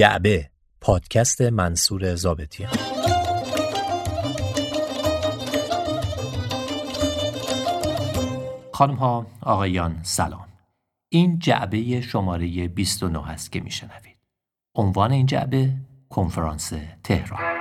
جعبه پادکست منصور زابطیان خانم ها آقایان سلام. این جعبه شماره 29 است که میشنوید. عنوان این جعبه کنفرانس تهران.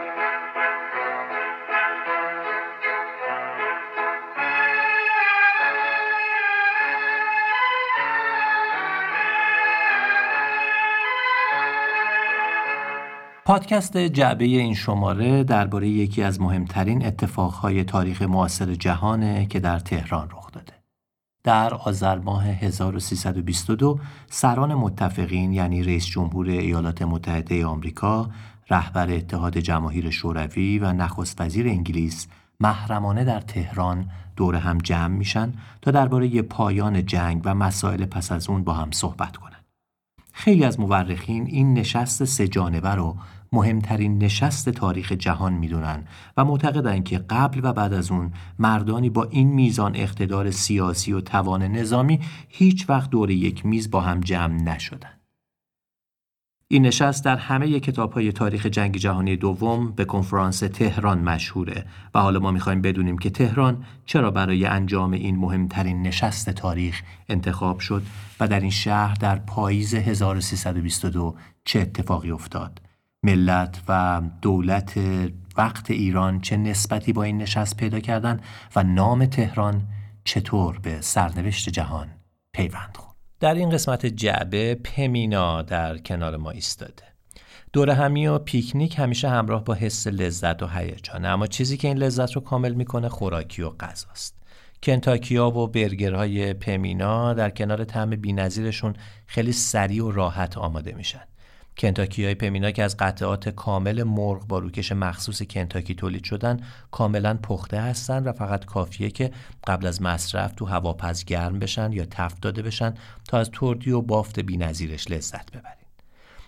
پادکست جعبه این شماره درباره یکی از مهمترین اتفاقهای تاریخ معاصر جهانه که در تهران رخ داده. در آذر ماه 1322 سران متفقین یعنی رئیس جمهور ایالات متحده آمریکا، رهبر اتحاد جماهیر شوروی و نخست وزیر انگلیس محرمانه در تهران دور هم جمع میشن تا درباره پایان جنگ و مسائل پس از اون با هم صحبت کنند. خیلی از مورخین این نشست سه جانبه رو مهمترین نشست تاریخ جهان می‌دونن و معتقدند که قبل و بعد از اون مردانی با این میزان اقتدار سیاسی و توان نظامی هیچ وقت دور یک میز با هم جمع نشدن. این نشست در همه کتاب های تاریخ جنگ جهانی دوم به کنفرانس تهران مشهوره و حالا ما می‌خوایم بدونیم که تهران چرا برای انجام این مهمترین نشست تاریخ انتخاب شد و در این شهر در پاییز 1322 چه اتفاقی افتاد ملت و دولت وقت ایران چه نسبتی با این نشست پیدا کردن و نام تهران چطور به سرنوشت جهان پیوند خورد؟ در این قسمت جعبه پمینا در کنار ما ایستاده. دور همی و پیکنیک همیشه همراه با حس لذت و هیجانه اما چیزی که این لذت رو کامل می‌کنه خوراکی و غذاست. کنتاکیا و برگرهای پمینا در کنار طعم بینظیرشون خیلی سریع و راحت آماده میشن. کنتاکی های پمینا که از قطعات کامل مرغ با روکش مخصوص کنتاکی تولید شدن کاملا پخته هستند و فقط کافیه که قبل از مصرف تو هواپز گرم بشن یا تفت داده بشن تا از تردی و بافت بینظیرش لذت ببرید.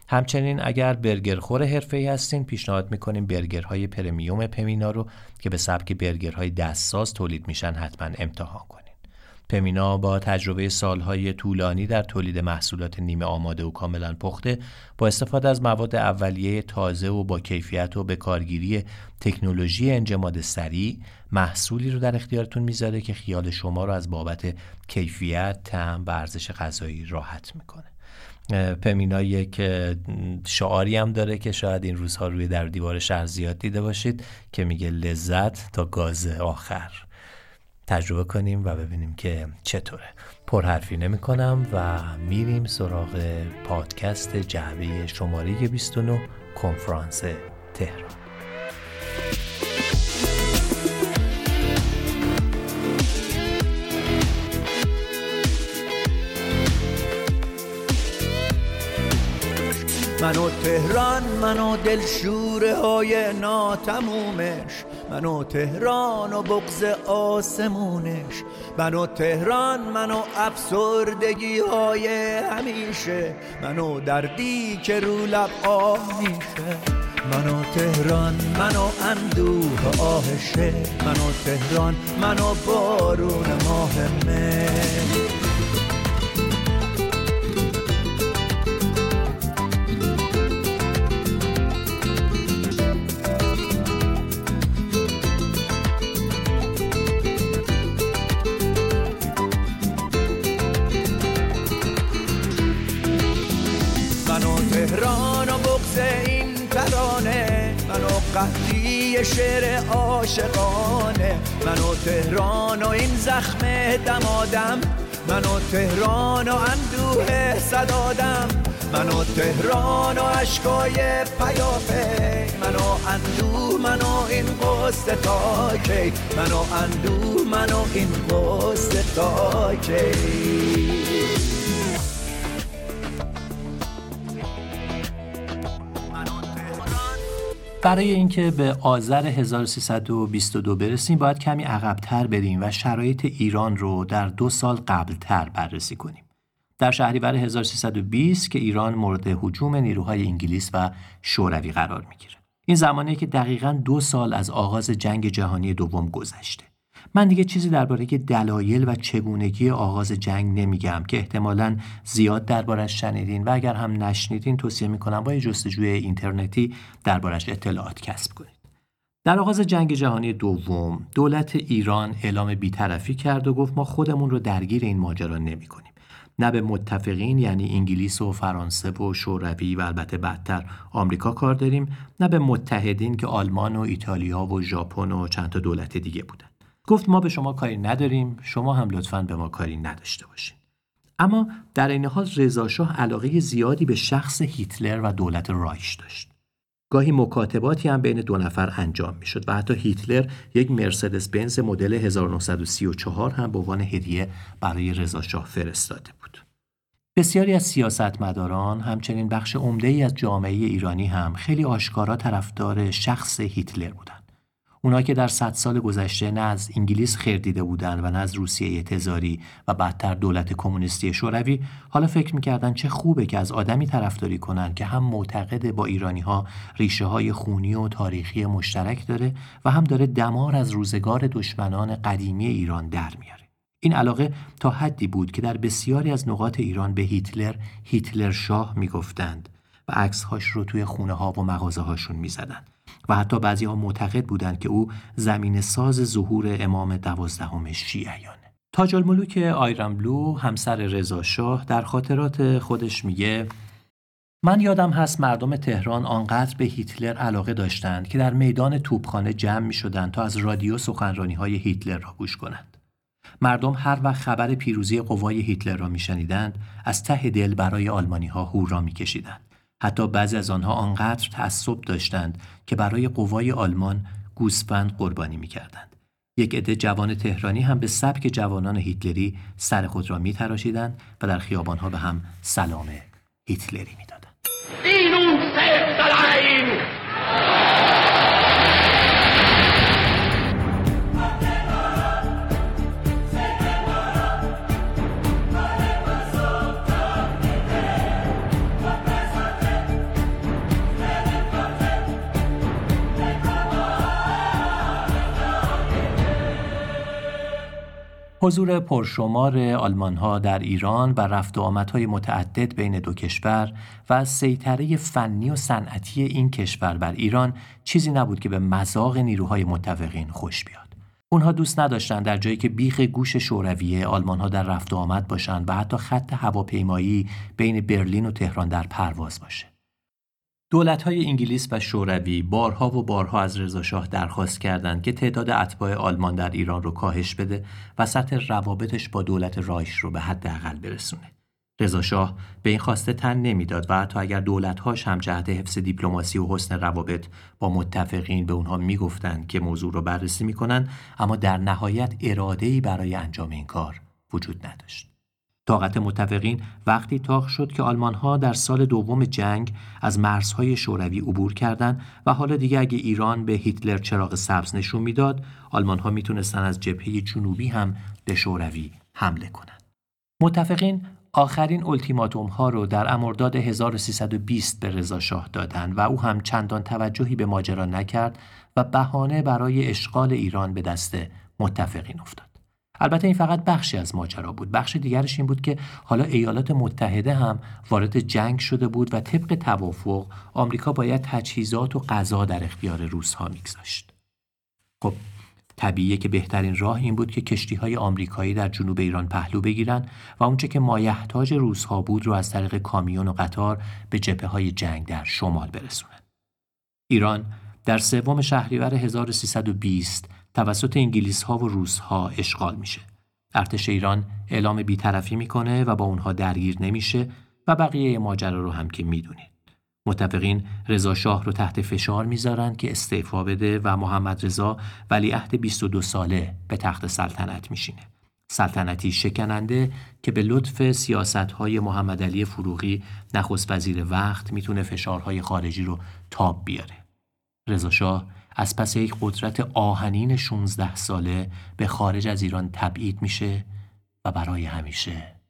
همچنین اگر برگرخور ای هستین پیشنهاد می‌کنیم برگرهای پرمیوم پمینا رو که به سبک برگرهای دستساز تولید میشن حتما امتحان کنید. پمینا با تجربه سالهای طولانی در تولید محصولات نیمه آماده و کاملا پخته با استفاده از مواد اولیه تازه و با کیفیت و به کارگیری تکنولوژی انجماد سریع محصولی رو در اختیارتون می‌ذاره که خیال شما رو از بابت کیفیت، طعم و ارزش غذایی راحت می‌کنه. پمینا یک شعاری هم داره که شاید این روزها روی در دیوار شهر زیاد دیده باشید که میگه لذت تا گاز آخر تجربه کنیم و ببینیم که چطوره. پرحرفی نمی کنم و میریم سراغ پادکست جعبه شماره 29 کنفرانس تهران. منو تهران منو دلشوره های ناتمومش منو تهران و بغز آسمونش منو تهران منو افسردگی های همیشه منو دردی که رو لب آه میشه منو تهران منو اندوه آهشه منو تهران منو بارون ماه مه قهدی شعر عاشقانه. منو تهران و این زخم دمادم منو تهران و اندوه صدادم منو تهران و عشقای پیافه منو اندوه منو این قصد تا کی. منو اندوه منو این قصد تا برای اینکه به آذر 1322 برسیم باید کمی عقبتر بریم و شرایط ایران رو در دو سال قبلتر بررسی کنیم. در شهریور 1320 که ایران مورد حجوم نیروهای انگلیس و شوروی قرار می‌گیره. این زمانه که دقیقا دو سال از آغاز جنگ جهانی دوم گذشته. من دیگه چیزی درباره دلایل و چگونگی آغاز جنگ نمیگم که احتمالا زیاد دربارش شنیدین و اگر هم نشنیدین توصیه می‌کنم با یه جستجوی اینترنتی دربارش اطلاعات کسب کنید. در آغاز جنگ جهانی دوم دولت ایران اعلام بیطرفی کرد و گفت ما خودمون رو درگیر این ماجرا نمی‌کنیم. نه به متفقین یعنی انگلیس و فرانسه و شوروی و البته بدتر آمریکا کار داریم نه به متحدین که آلمان و ایتالیا و ژاپن و چند تا دولت دیگه بودن گفت ما به شما کاری نداریم شما هم لطفا به ما کاری نداشته باشین اما در این حال رضاشاه علاقه زیادی به شخص هیتلر و دولت رایش داشت گاهی مکاتباتی هم بین دو نفر انجام می شد و حتی هیتلر یک مرسدس بنز مدل 1934 هم به عنوان هدیه برای رضاشاه فرستاده بود. بسیاری از سیاستمداران همچنین بخش عمده ای از جامعه ایرانی هم خیلی آشکارا طرفدار شخص هیتلر بودند. اونا که در صد سال گذشته نه از انگلیس خیر دیده بودن و نه از روسیه تزاری و بعدتر دولت کمونیستی شوروی حالا فکر می‌کردن چه خوبه که از آدمی طرفداری کنن که هم معتقد با ایرانی ها ریشه های خونی و تاریخی مشترک داره و هم داره دمار از روزگار دشمنان قدیمی ایران در میاره. این علاقه تا حدی بود که در بسیاری از نقاط ایران به هیتلر هیتلر شاه می‌گفتند و عکسهاش رو توی خونه ها و مغازه هاشون می‌زدند و حتی بعضی ها معتقد بودند که او زمین ساز ظهور امام دوازدهم شیعیانه تاج الملوک آیران بلو همسر رضا شاه در خاطرات خودش میگه من یادم هست مردم تهران آنقدر به هیتلر علاقه داشتند که در میدان توپخانه جمع می شدند تا از رادیو سخنرانی های هیتلر را گوش کنند. مردم هر وقت خبر پیروزی قوای هیتلر را میشنیدند از ته دل برای آلمانی ها هورا میکشیدند. حتی بعضی از آنها آنقدر تعصب داشتند که برای قوای آلمان گوسفند قربانی می‌کردند. یک عده جوان تهرانی هم به سبک جوانان هیتلری سر خود را میتراشیدند و در خیابانها به هم سلام هیتلری می‌دادند. حضور پرشمار آلمان ها در ایران و رفت و آمدهای متعدد بین دو کشور و سیطره فنی و صنعتی این کشور بر ایران چیزی نبود که به مذاق نیروهای متفقین خوش بیاد. اونها دوست نداشتند در جایی که بیخ گوش شورویه آلمان ها در رفت و آمد باشند و حتی خط هواپیمایی بین برلین و تهران در پرواز باشه. های انگلیس و شوروی بارها و بارها از رضاشاه درخواست کردند که تعداد اتباع آلمان در ایران رو کاهش بده و سطح روابطش با دولت رایش رو به حداقل برسونه. رضاشاه به این خواسته تن نمی‌داد و حتی اگر دولت‌هاش هم جهت حفظ دیپلماسی و حسن روابط با متفقین به اونها می‌گفتند که موضوع رو بررسی می‌کنن اما در نهایت اراده‌ای برای انجام این کار وجود نداشت. طاقت متفقین وقتی تاخ شد که آلمان ها در سال دوم جنگ از مرزهای شوروی عبور کردند و حالا دیگه اگه ایران به هیتلر چراغ سبز نشون می‌داد آلمان ها می‌تونستن از جبهه جنوبی هم به شوروی حمله کنند. متفقین آخرین التیماتوم ها رو در امرداد 1320 به رضا شاه دادند و او هم چندان توجهی به ماجرا نکرد و بهانه برای اشغال ایران به دست متفقین افتاد. البته این فقط بخشی از ماجرا بود بخش دیگرش این بود که حالا ایالات متحده هم وارد جنگ شده بود و طبق توافق آمریکا باید تجهیزات و غذا در اختیار روس ها میگذاشت خب طبیعیه که بهترین راه این بود که کشتی های آمریکایی در جنوب ایران پهلو بگیرن و اونچه که مایحتاج روس ها بود رو از طریق کامیون و قطار به جبهه های جنگ در شمال برسونن. ایران در سوم شهریور 1320 توسط انگلیس ها و روس ها اشغال میشه. ارتش ایران اعلام بیطرفی می‌کنه و با اونها درگیر نمیشه و بقیه ماجرا رو هم که می‌دونید. متفقین رضا شاه رو تحت فشار می‌ذارن که استعفا بده و محمد رضا ولیعهد 22 ساله به تخت سلطنت میشینه. سلطنتی شکننده که به لطف سیاست های محمد علی فروغی نخست وزیر وقت می‌تونه فشارهای خارجی رو تاب بیاره. رضا شاه از پس یک قدرت آهنین 16 ساله به خارج از ایران تبعید میشه و برای همیشه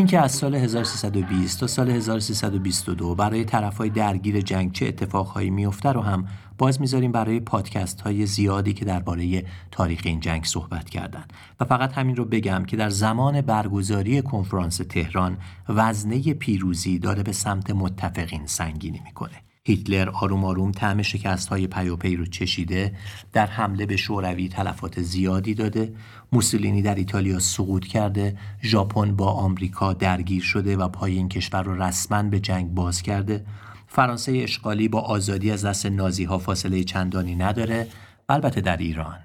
اینکه از سال 1320 تا سال 1322 برای طرفهای درگیر جنگ چه اتفاقهایی میفته رو هم باز می‌ذاریم برای پادکست های زیادی که درباره تاریخ این جنگ صحبت کردن. و فقط همین رو بگم که در زمان برگزاری کنفرانس تهران وزنه پیروزی داره به سمت متفقین سنگینی می‌کنه. هیتلر آروم آروم طعم شکست های پیاپی رو چشیده در حمله به شوروی تلفات زیادی داده موسولینی در ایتالیا سقوط کرده ژاپن با آمریکا درگیر شده و پای این کشور رو رسما به جنگ باز کرده. فرانسه اشغالی با آزادی از دست نازی ها فاصله چندانی نداره. و البته در ایران.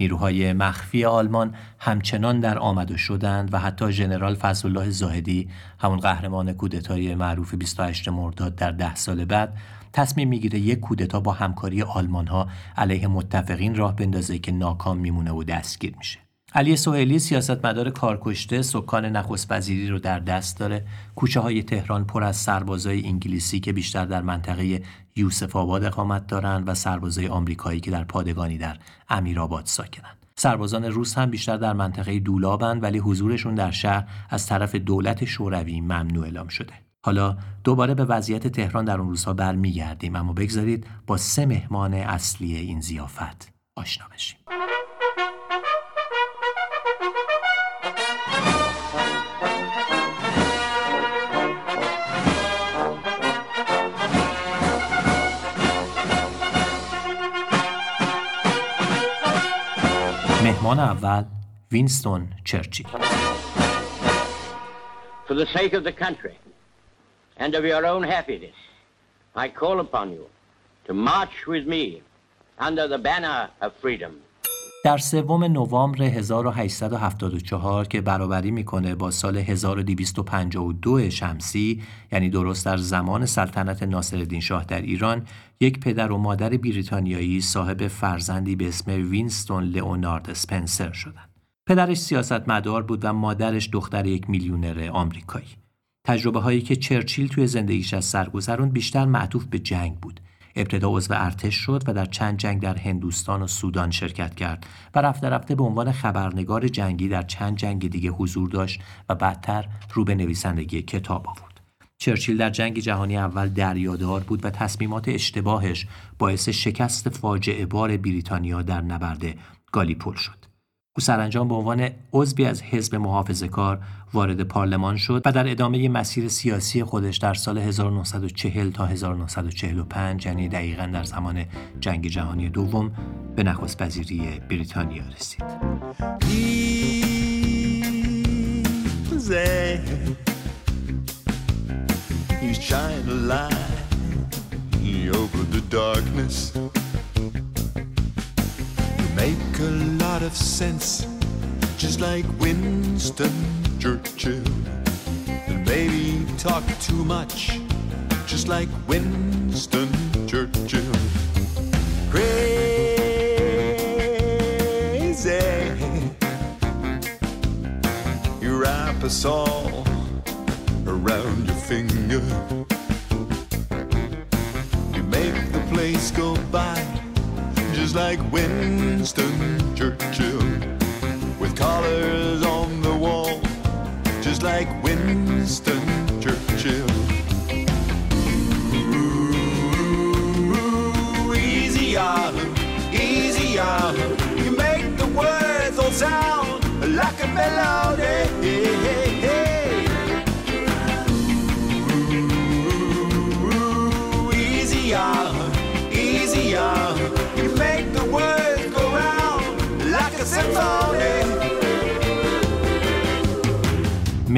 نیروهای مخفی آلمان همچنان در آمد شدند و حتی ژنرال فضلالله زاهدی همون قهرمان کودتای معروف 28 مرداد در ده سال بعد تصمیم می‌گیره یک کودتا با همکاری آلمان ها علیه متفقین راه بندازه که ناکام میمونه و دستگیر میشه. علی سوئیلی سیاستمدار کارکشته سکان نخست وزیری رو در دست داره. کوچه های تهران پر از سربازای انگلیسی که بیشتر در منطقه یوسف آباد اقامت دارند و سربازای آمریکایی که در پادگانی در امیرآباد ساکنند سربازان روس هم بیشتر در منطقه دولابند ولی حضورشون در شهر از طرف دولت شوروی ممنوع اعلام شده. حالا دوباره به وضعیت تهران در اون روزها برمیگردیم اما بگذارید با سه مهمان اصلی این زیافت آشنا بشیم. مهمان اول وینستون چرچیل For the sake of the country and of your own happiness, I call upon you to march with me under the banner of freedom. در سوم نوامبر 1874 که برابری می‌کنه با سال 1252 شمسی یعنی درست در زمان سلطنت ناصرالدین شاه در ایران یک پدر و مادر بریتانیایی صاحب فرزندی به اسم وینستون لئونارد اسپنسر شدند. پدرش سیاستمدار بود و مادرش دختر یک میلیونر آمریکایی. تجربه هایی که چرچیل توی زندگیش از سرگذرون بیشتر معطوف به جنگ بود ابتدا عضو ارتش شد و در چند جنگ در هندوستان و سودان شرکت کرد و رفته رفته به عنوان خبرنگار جنگی در چند جنگ دیگه حضور داشت و بعدتر رو به نویسندگی کتاب آورد. چرچیل در جنگ جهانی اول دریادار بود و تصمیمات اشتباهش باعث شکست فاجعه بار بریتانیا در نبرد گالیپول شد. او سرانجام به عنوان عضوی از حزب محافظه کار وارد پارلمان شد و در ادامه مسیر سیاسی خودش در سال 1940 تا 1945 یعنی دقیقا در زمان جنگ جهانی دوم به نخست وزیری بریتانیا رسید. Make a lot of sense, just like Winston Churchill. And maybe talk too much, just like Winston Churchill. Crazy, you wrap us all around your finger. You make the place go by just like Winston Churchill, with collars on the wall, just like Winston Churchill. Ooh, easy on, easy on. You make the words all sound like a melody.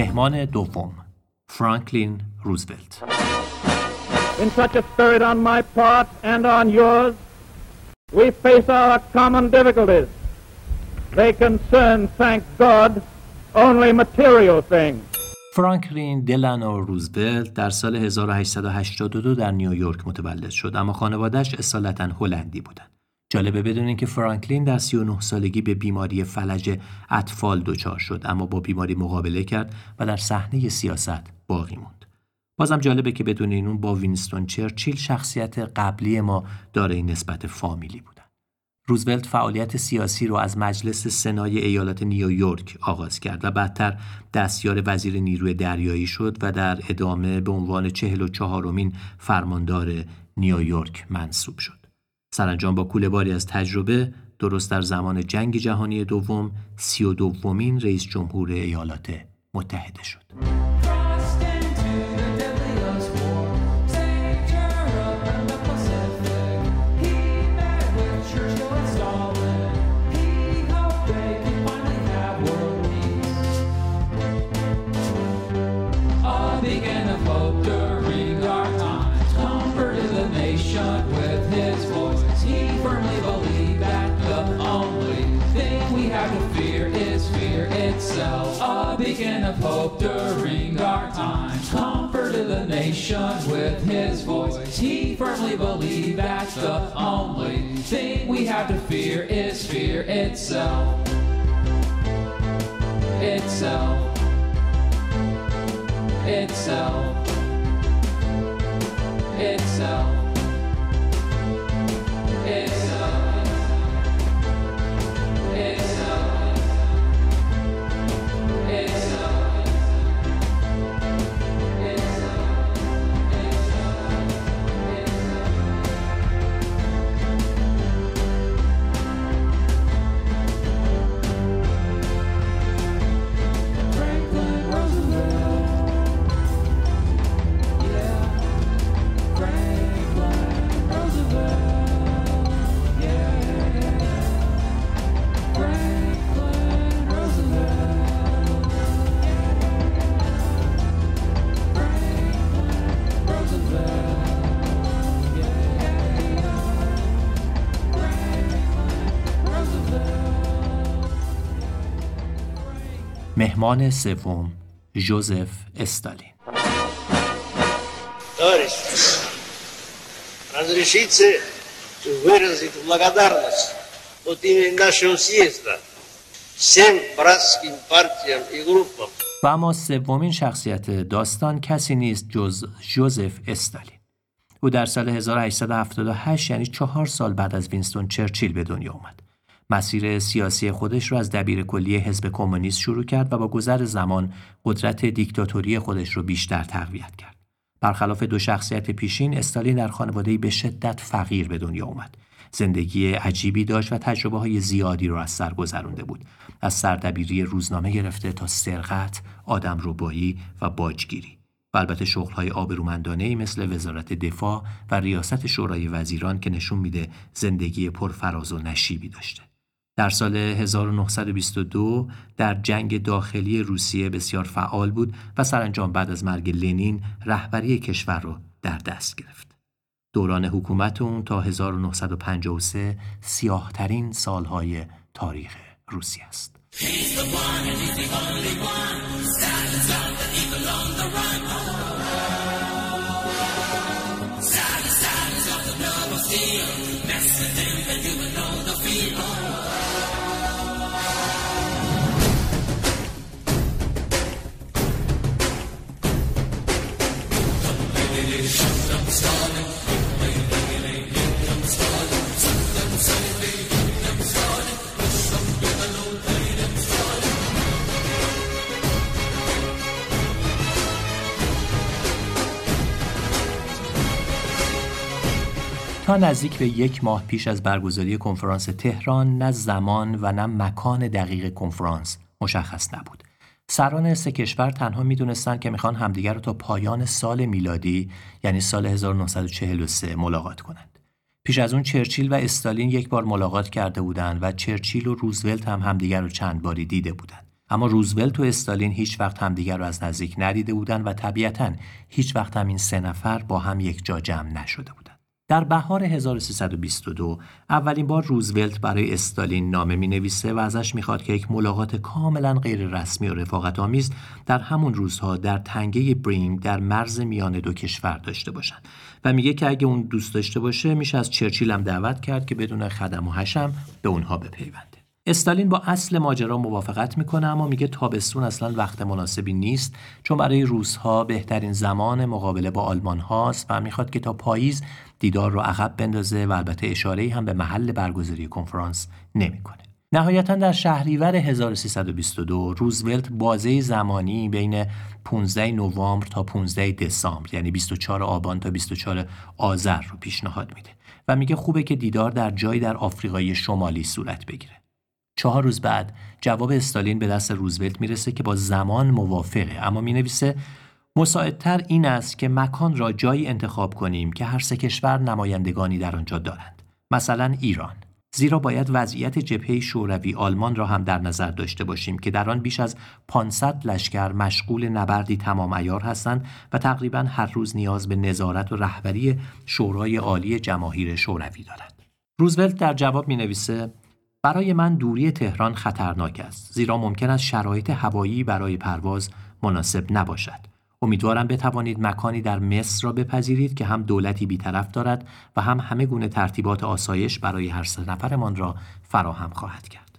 مهمان دوم فرانکلین روزولت In such a spirit on my part and on yours, we face our common difficulties. They concern, thank God, only material things. فرانکلین دلانو روزولت در سال 1882 در نیویورک متولد شد اما خانوادهش اصالتا هلندی بودند. جالبه بدونین که فرانکلین در 39 سالگی به بیماری فلج اطفال دچار شد اما با بیماری مقابله کرد و در صحنه سیاست باقی موند. بازم جالبه که بدونین اون با وینستون چرچیل شخصیت قبلی ما دارای نسبت فامیلی بودن. روزولت فعالیت سیاسی رو از مجلس سنای ایالت نیویورک آغاز کرد و بعدتر دستیار وزیر نیروی دریایی شد و در ادامه به عنوان چهل و چهارمین فرماندار نیویورک منصوب شد. سرانجام با کوله باری از تجربه درست در زمان جنگ جهانی دوم سی و دومین رئیس جمهور ایالات متحده شد. Firmly believed that the only thing we have to fear is fear itself. Itself. Itself. Itself. مهمان سوم جوزف استالین Товарищи, разрешите выразить благодарность от имени нашего съезда всем братским партиям и группам. و اما سومین شخصیت داستان کسی نیست جز جوزف استالین او در سال 1878 یعنی چهار سال بعد از وینستون چرچیل به دنیا آمد مسیر سیاسی خودش را از دبیر کلی حزب کمونیست شروع کرد و با گذر زمان قدرت دیکتاتوری خودش را بیشتر تقویت کرد. برخلاف دو شخصیت پیشین استالین در خانواده به شدت فقیر به دنیا اومد. زندگی عجیبی داشت و تجربه های زیادی را از سر گذرانده بود. از سردبیری روزنامه گرفته تا سرقت، آدم روبایی و باجگیری. و البته شغل های آبرومندانه مثل وزارت دفاع و ریاست شورای وزیران که نشون میده زندگی پرفراز و نشیبی داشته. در سال 1922 در جنگ داخلی روسیه بسیار فعال بود و سرانجام بعد از مرگ لنین رهبری کشور را در دست گرفت. دوران حکومت اون تا 1953 سیاهترین سالهای تاریخ روسیه است. تا نزدیک به یک ماه پیش از برگزاری کنفرانس تهران نه زمان و نه مکان دقیق کنفرانس مشخص نبود. سران سه کشور تنها می‌دونستند که می‌خوان همدیگر رو تا پایان سال میلادی یعنی سال 1943 ملاقات کنند. پیش از اون چرچیل و استالین یک بار ملاقات کرده بودند و چرچیل و روزولت هم همدیگر رو چند باری دیده بودند. اما روزولت و استالین هیچ وقت همدیگر رو از نزدیک ندیده بودند و طبیعتا هیچ وقت هم این سه نفر با هم یک جا جمع نشده. در بهار 1322 اولین بار روزولت برای استالین نامه می نویسه و ازش می‌خواد که یک ملاقات کاملا غیر رسمی و رفاقت آمیز در همون روزها در تنگه برینگ در مرز میان دو کشور داشته باشند و میگه که اگه اون دوست داشته باشه میشه از چرچیل دعوت کرد که بدون خدم و حشم به اونها بپیونده. استالین با اصل ماجرا موافقت می‌کنه اما میگه تابستون اصلا وقت مناسبی نیست چون برای روزها بهترین زمان مقابله با آلمان هاست و می‌خواد که تا پاییز دیدار رو عقب بندازه و البته اشاره هم به محل برگزاری کنفرانس نمی‌کنه. نهایتا در شهریور 1322 روزولت بازه زمانی بین 15 نوامبر تا 15 دسامبر یعنی 24 آبان تا 24 آذر رو پیشنهاد میده و میگه خوبه که دیدار در جایی در آفریقای شمالی صورت بگیره. چهار روز بعد جواب استالین به دست روزولت می‌رسه که با زمان موافقه اما می‌نویسه مساعدتر این است که مکان را جایی انتخاب کنیم که هر سه کشور نمایندگانی در آنجا دارند مثلا ایران زیرا باید وضعیت جبهه شوروی آلمان را هم در نظر داشته باشیم که در آن بیش از 500 لشکر مشغول نبردی تمام ایار هستند و تقریبا هر روز نیاز به نظارت و رهبری شورای عالی جماهیر شوروی دارد. روزولت در جواب می نویسه برای من دوری تهران خطرناک است زیرا ممکن است شرایط هوایی برای پرواز مناسب نباشد. امیدوارم بتوانید مکانی در مصر را بپذیرید که هم دولتی بیطرف دارد و هم همه گونه ترتیبات آسایش برای هر سه نفرمان را فراهم خواهد کرد.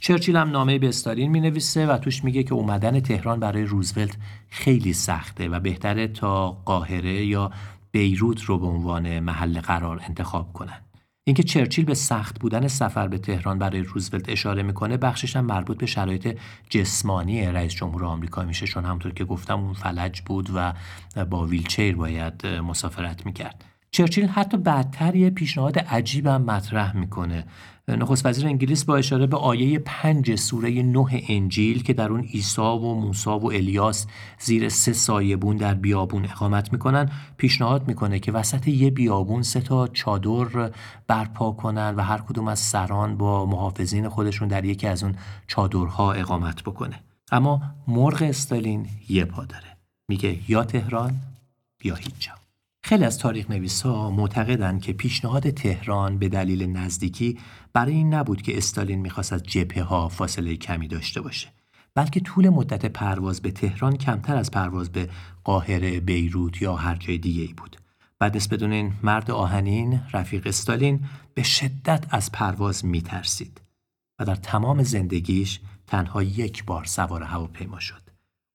چرچیل هم نامه به استالین می نویسه و توش میگه که اومدن تهران برای روزولت خیلی سخته و بهتره تا قاهره یا بیروت رو به عنوان محل قرار انتخاب کنند. اینکه چرچیل به سخت بودن سفر به تهران برای روزولت اشاره می‌کنه بخشش هم مربوط به شرایط جسمانی رئیس جمهور آمریکا میشه چون همونطور که گفتم اون فلج بود و با ویلچیر باید مسافرت می‌کرد. چرچیل حتی بعدتر یه پیشنهاد عجیبم مطرح می‌کنه. نخست وزیر انگلیس با اشاره به آیه پنج سوره نه انجیل که در اون عیسی و موسی و الیاس زیر سه سایبون در بیابون اقامت می‌کنن پیشنهاد می‌کنه که وسط یه بیابون سه تا چادر برپا کنن و هر کدوم از سران با محافظین خودشون در یکی از اون چادرها اقامت بکنه. اما مرغ استالین یه پا داره. میگه یا تهران یا هیچ خیلی از تاریخ نویس ها معتقدند که پیشنهاد تهران به دلیل نزدیکی برای این نبود که استالین می‌خواست از جبهه ها فاصله کمی داشته باشه بلکه طول مدت پرواز به تهران کمتر از پرواز به قاهره، بیروت یا هر جای دیگه ای بود. از بدون این مرد آهنین رفیق استالین به شدت از پرواز میترسید و در تمام زندگیش تنها یک بار سوار هواپیما شد.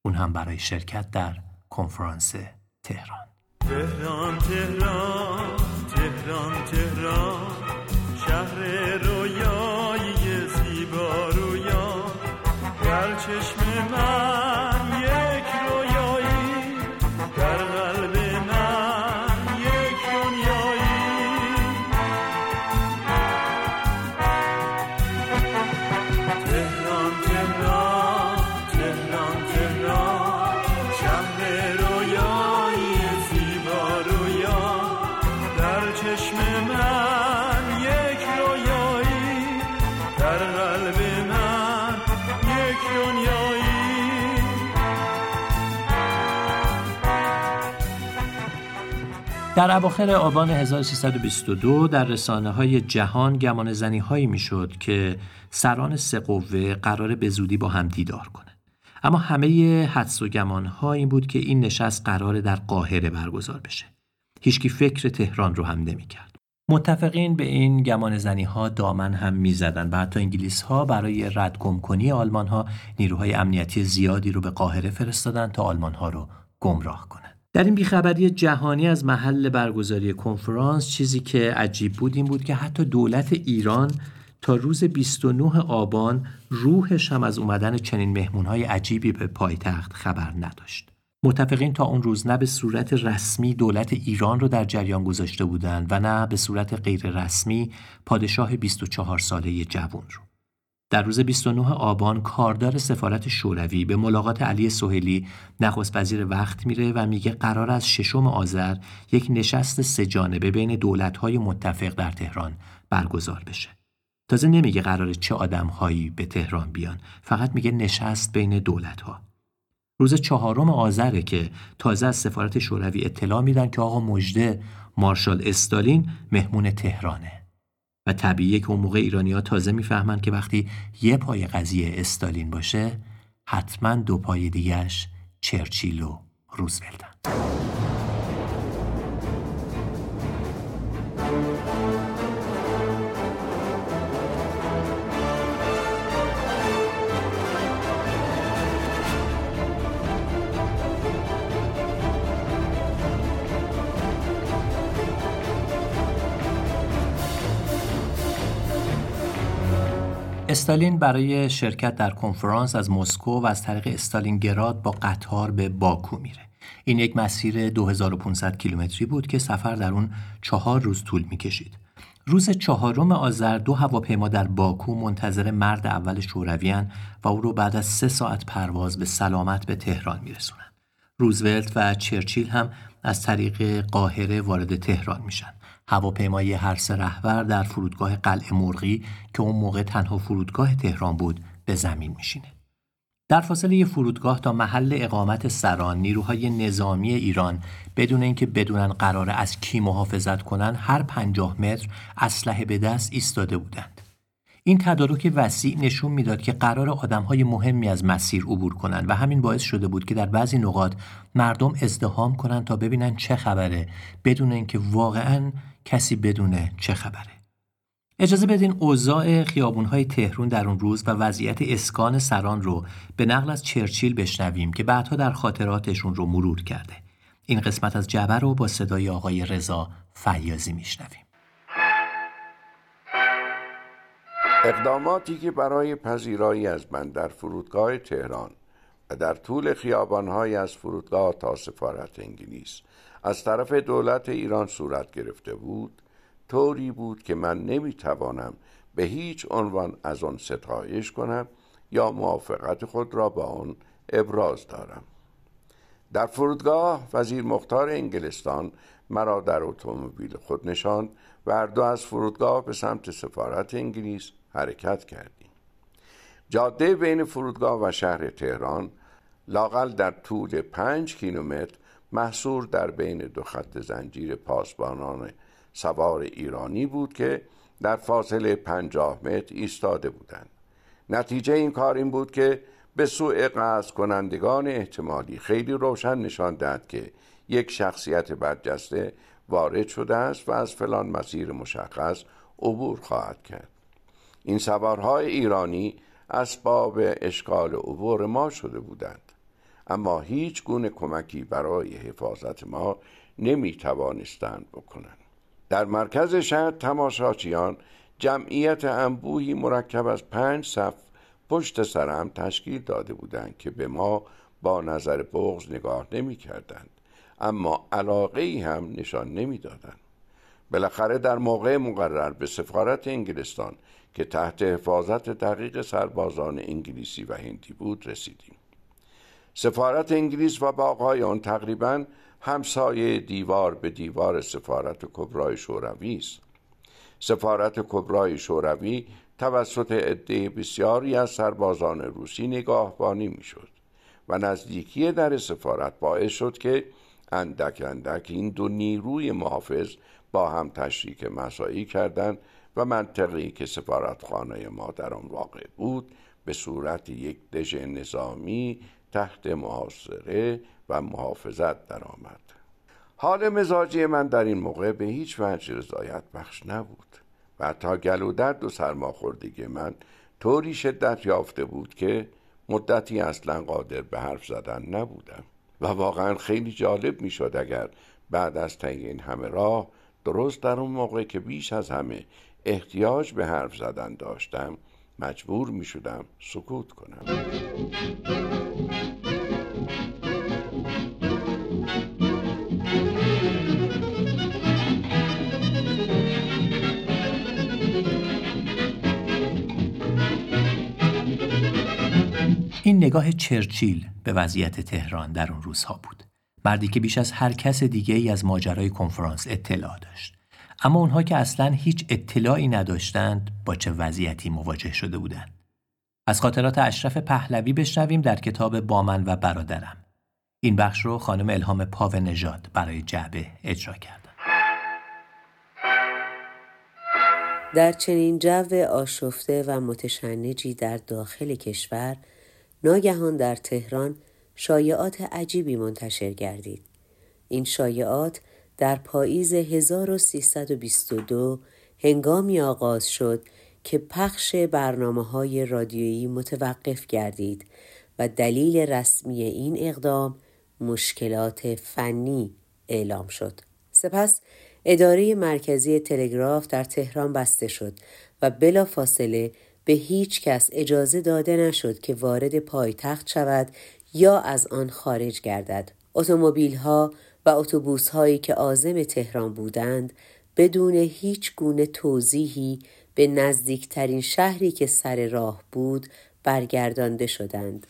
اون هم برای شرکت در کنفرانس تهران. تهران تهران تهران تهران شهر در اواخر آبان 1322 در رسانه های جهان گمان زنی هایی می شد که سران سه قوه قرار به زودی با هم دیدار کنند. اما همه حدس و گمان ها این بود که این نشست قرار در قاهره برگزار بشه. هیچکی فکر تهران رو هم نمی کرد. متفقین به این گمان زنی ها دامن هم می زدن و حتی انگلیس ها برای رد کنی آلمان ها نیروهای امنیتی زیادی رو به قاهره فرستادن تا آلمان ها رو گمراه کنند. در این بیخبری جهانی از محل برگزاری کنفرانس چیزی که عجیب بود این بود که حتی دولت ایران تا روز 29 آبان روحش هم از اومدن چنین مهمونهای عجیبی به پایتخت خبر نداشت. متفقین تا اون روز نه به صورت رسمی دولت ایران رو در جریان گذاشته بودند و نه به صورت غیر رسمی پادشاه 24 ساله جوان رو. در روز 29 آبان کاردار سفارت شوروی به ملاقات علی سهیلی نخست وزیر وقت میره و میگه قرار از ششم آذر یک نشست سهجانبه بین دولت‌های متفق در تهران برگزار بشه. تازه نمیگه قرار چه آدمهایی به تهران بیان فقط میگه نشست بین دولت‌ها. روز چهارم آذره که تازه از سفارت شوروی اطلاع میدن که آقا مجده مارشال استالین مهمون تهرانه. و طبیعیه که اون موقع ایرانی ها تازه می‌فهمند که وقتی یه پای قضیه استالین باشه حتما دو پای دیگش چرچیل و روزولتن. استالین برای شرکت در کنفرانس از مسکو و از طریق استالینگراد با قطار به باکو میره. این یک مسیر 2500 کیلومتری بود که سفر در اون چهار روز طول می‌کشید. روز چهارم آذر دو هواپیما در باکو منتظر مرد اول شورویان و او رو بعد از سه ساعت پرواز به سلامت به تهران میرسونن. روزولت و چرچیل هم از طریق قاهره وارد تهران میشن. هواپیمای هر سه رهبر در فرودگاه قلعه مرغی که اون موقع تنها فرودگاه تهران بود به زمین میشینه. در فاصله فرودگاه تا محل اقامت سران نیروهای نظامی ایران بدون اینکه بدونن قرار از کی محافظت کنن هر پنجاه متر اسلحه به دست ایستاده بودند. این تدارک وسیع نشون می‌داد که قرار آدمهای مهمی از مسیر عبور کنند و همین باعث شده بود که در بعضی نقاط مردم ازدهام کنند تا ببینن چه خبره بدون اینکه واقعا کسی بدونه چه خبره. اجازه بدین اوضاع خیابونهای تهرون در اون روز و وضعیت اسکان سران رو به نقل از چرچیل بشنویم که بعدها در خاطراتشون رو مرور کرده. این قسمت از جبر رو با صدای آقای رضا فیازی میشنویم. اقداماتی که برای پذیرایی از من در فرودگاه تهران و در طول خیابانهای از فرودگاه تا سفارت انگلیس از طرف دولت ایران صورت گرفته بود طوری بود که من نمی‌توانم به هیچ عنوان از آن ستایش کنم یا موافقت خود را با آن ابراز دارم. در فرودگاه وزیر مختار انگلستان مرا در اتومبیل خود نشاند و دو از فرودگاه به سمت سفارت انگلیس حرکت کردیم. جاده بین فرودگاه و شهر تهران لاقل در طول پنج کیلومتر محصور در بین دو خط زنجیر پاسبانان سوار ایرانی بود که در فاصله پنجاه متر ایستاده بودند. نتیجه این کار این بود که به سوء قصد کنندگان احتمالی خیلی روشن نشان داد که یک شخصیت برجسته وارد شده است و از فلان مسیر مشخص عبور خواهد کرد. این سوارهای ایرانی اسباب اشکال عبور ما شده بودند. اما هیچ گونه کمکی برای حفاظت ما نمی توانستند بکنند در مرکز شهر تماشاچیان جمعیت انبوهی مرکب از پنج صف پشت سرم تشکیل داده بودند که به ما با نظر بغض نگاه نمی کردند اما علاقه ای هم نشان نمی دادند. بالاخره در موقع مقرر به سفارت انگلستان که تحت حفاظت دقیق سربازان انگلیسی و هندی بود رسیدیم سفارت انگلیس و باغهای آن تقریبا همسایه دیوار به دیوار سفارت کبرای شوروی است. سفارت کبرای شوروی توسط عده بسیاری از سربازان روسی نگاهبانی می‌شد و نزدیکی در سفارت باعث شد که اندک اندک این دو نیروی محافظ با هم تشریک مسایی کردند و منطقی که سفارتخانه ما در آن واقع بود به صورت یک دژ نظامی تحت محاصره و محافظت درآمد. حال مزاجی من در این موقع به هیچ وجه رضایت بخش نبود و تا گلو درد و سرماخوردگی من طوری شدت یافته بود که مدتی اصلا قادر به حرف زدن نبودم و واقعا خیلی جالب می شد اگر بعد از طی این همه راه درست در اون موقع که بیش از همه احتیاج به حرف زدن داشتم مجبور می شدم سکوت کنم این نگاه چرچیل به وضعیت تهران در اون روزها بود. مردی که بیش از هر کس دیگه ای از ماجرای کنفرانس اطلاع داشت. اما اونها که اصلا هیچ اطلاعی نداشتند با چه وضعیتی مواجه شده بودند. از خاطرات اشرف پهلوی بشنویم در کتاب بامن و برادرم. این بخش رو خانم الهام پاو نژاد برای جعبه اجرا کردن. در چنین جو آشفته و متشنجی در داخل کشور ناگهان در تهران شایعات عجیبی منتشر گردید. این شایعات در پاییز 1322 هنگامی آغاز شد که پخش برنامه های رادیویی متوقف گردید و دلیل رسمی این اقدام مشکلات فنی اعلام شد. سپس اداره مرکزی تلگراف در تهران بسته شد و بلا فاصله به هیچ کس اجازه داده نشد که وارد پایتخت شود یا از آن خارج گردد. اتومبیل ها و اتوبوس هایی که عازم تهران بودند بدون هیچ گونه توضیحی به نزدیکترین شهری که سر راه بود برگردانده شدند.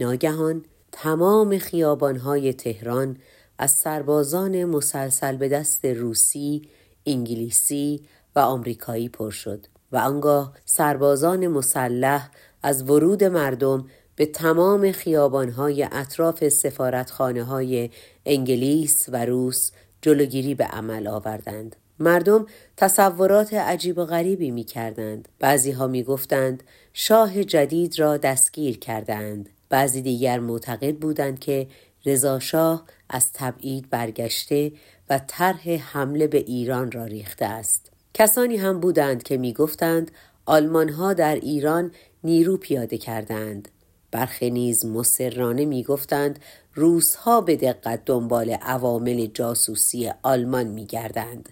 ناگهان تمام خیابانهای تهران از سربازان مسلسل به دست روسی، انگلیسی و آمریکایی پر شد و آنگاه سربازان مسلح از ورود مردم به تمام خیابانهای اطراف سفارتخانه های انگلیس و روس جلوگیری به عمل آوردند. مردم تصورات عجیب و غریبی می کردند. بعضی ها می گفتند شاه جدید را دستگیر کردند. بعضی دیگر معتقد بودند که رضاشاه از تبعید برگشته و طرح حمله به ایران را ریخته است. کسانی هم بودند که می گفتند آلمان ها در ایران نیرو پیاده کردند. برخی نیز مسررانه می گفتند روس ها به دقت دنبال عوامل جاسوسی آلمان می گردند.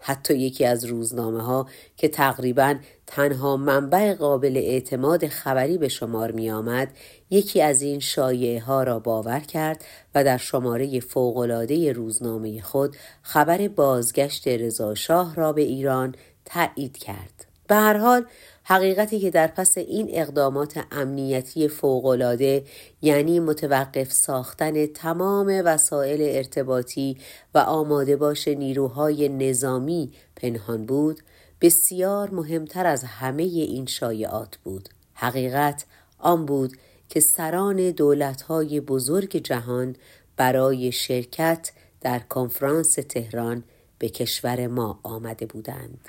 حتی یکی از روزنامه ها که تقریبا تنها منبع قابل اعتماد خبری به شمار می آمد یکی از این شایعه ها را باور کرد و در شماره فوقالعاده روزنامه خود خبر بازگشت رضا شاه را به ایران تایید کرد. به هر حال حقیقتی که در پس این اقدامات امنیتی فوقالعاده یعنی متوقف ساختن تمام وسایل ارتباطی و آماده باش نیروهای نظامی پنهان بود بسیار مهمتر از همه این شایعات بود حقیقت آن بود که سران دولتهای بزرگ جهان برای شرکت در کنفرانس تهران به کشور ما آمده بودند.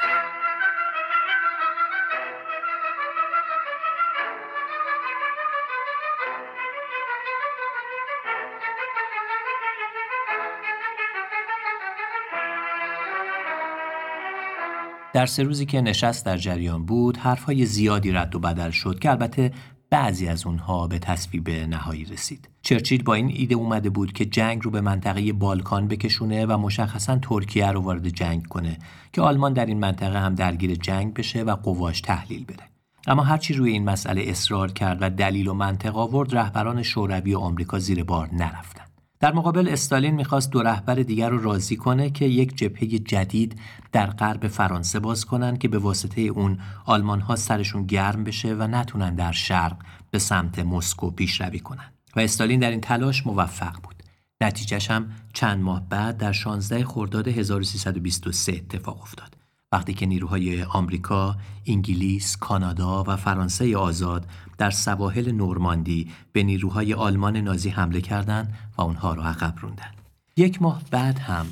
در سه روزی که نشست در جریان بود حرفهای زیادی رد و بدل شد که البته بعضی از اونها به تصویب نهایی رسید. چرچیل با این ایده اومده بود که جنگ رو به منطقه بالکان بکشونه و مشخصا ترکیه رو وارد جنگ کنه که آلمان در این منطقه هم درگیر جنگ بشه و قواش تحلیل بده. اما هرچی روی این مسئله اصرار کرد و دلیل و منطق آورد رهبران شوروی و آمریکا زیر بار نرفتن. در مقابل استالین می‌خواست دو رهبر دیگر رو راضی کنه که یک جبهه جدید در غرب فرانسه باز کنند که به واسطه اون آلمان ها سرشون گرم بشه و نتونن در شرق به سمت مسکو پیشروی کنند و استالین در این تلاش موفق بود. نتیجهش هم چند ماه بعد در 16 خرداد 1323 اتفاق افتاد. وقتی که نیروهای آمریکا، انگلیس، کانادا و فرانسه آزاد در سواحل نورماندی به نیروهای آلمان نازی حمله کردند و اونها را عقب روندن. یک ماه بعد هم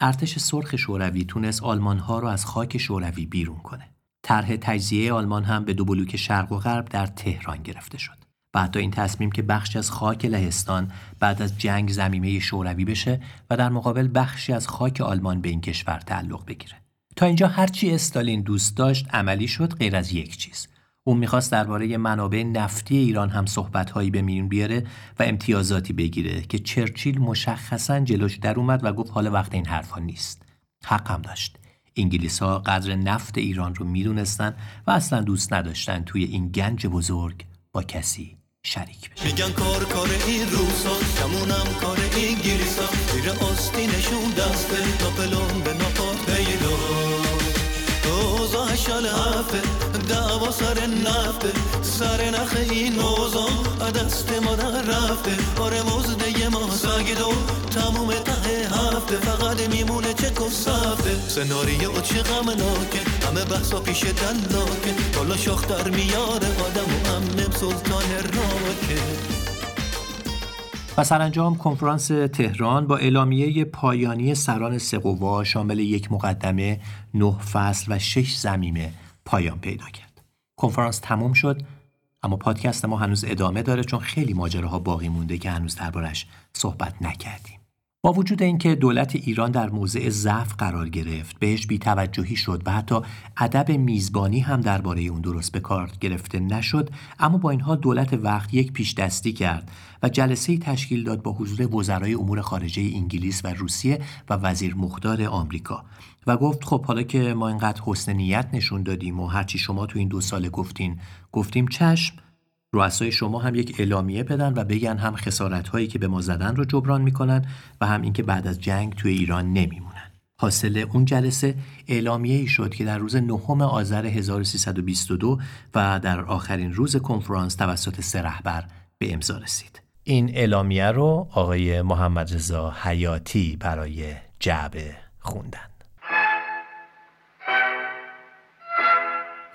ارتش سرخ شوروی تونست آلمان ها را از خاک شوروی بیرون کنه. طرح تجزیه آلمان هم به دو بلوک شرق و غرب در تهران گرفته شد. و حتی این تصمیم که بخشی از خاک لهستان بعد از جنگ زمینه شوروی بشه و در مقابل بخشی از خاک آلمان به این کشور تعلق بگیره. تا اینجا هرچی استالین دوست داشت عملی شد غیر از یک چیز او می‌خواست درباره منابع نفتی ایران هم صحبتهایی به میون بیاره و امتیازاتی بگیره که چرچیل مشخصا جلوش در اومد و گفت حال وقت این حرفا نیست. حق هم داشت. انگلیس ها قدر نفت ایران رو می‌دونستن و اصلا دوست نداشتن توی این گنج بزرگ با کسی شریک بشه میگن کار کار این روزا کمونم کار انگلیسا. زیر آستینشون دسته تا هفته دعوا سر نفته. سر نخ این اوزا دست ما رفته. آره مزده ما سگدو تموم ته هفته. فقط میمونه چه کسافته سناریو چه غم ناکه همه بحثا پیش دلاکه. حالا شاخ در میاره آدم و امم سلطان راکه. و سرانجام کنفرانس تهران با اعلامیه پایانی سران سقوا شامل یک مقدمه، نه فصل و شش زمینه پایان پیدا کرد. کنفرانس تموم شد اما پادکست ما هنوز ادامه داره چون خیلی ماجراها باقی مونده که هنوز دربارش صحبت نکردیم. با وجود اینکه دولت ایران در موضع ضعف قرار گرفت بهش بیتوجهی شد و حتی ادب میزبانی هم درباره اون درست به کار گرفته نشد اما با اینها دولت وقت یک پیش دستی کرد و جلسه تشکیل داد با حضور وزرای امور خارجه انگلیس و روسیه و وزیر مختار آمریکا و گفت خب حالا که ما اینقدر حسن نیت نشون دادیم و هرچی شما تو این دو ساله گفتین گفتیم چشم رؤسای شما هم یک اعلامیه بدن و بگن هم خسارت هایی که به ما زدن رو جبران می‌کنن و هم اینکه بعد از جنگ توی ایران نمیمونن حاصل اون جلسه اعلامیه ای شد که در روز نهم آذر 1322 و در آخرین روز کنفرانس توسط سه رهبر به امضا رسید. این اعلامیه رو آقای محمد رضا حیاتی برای جعبه خوندن.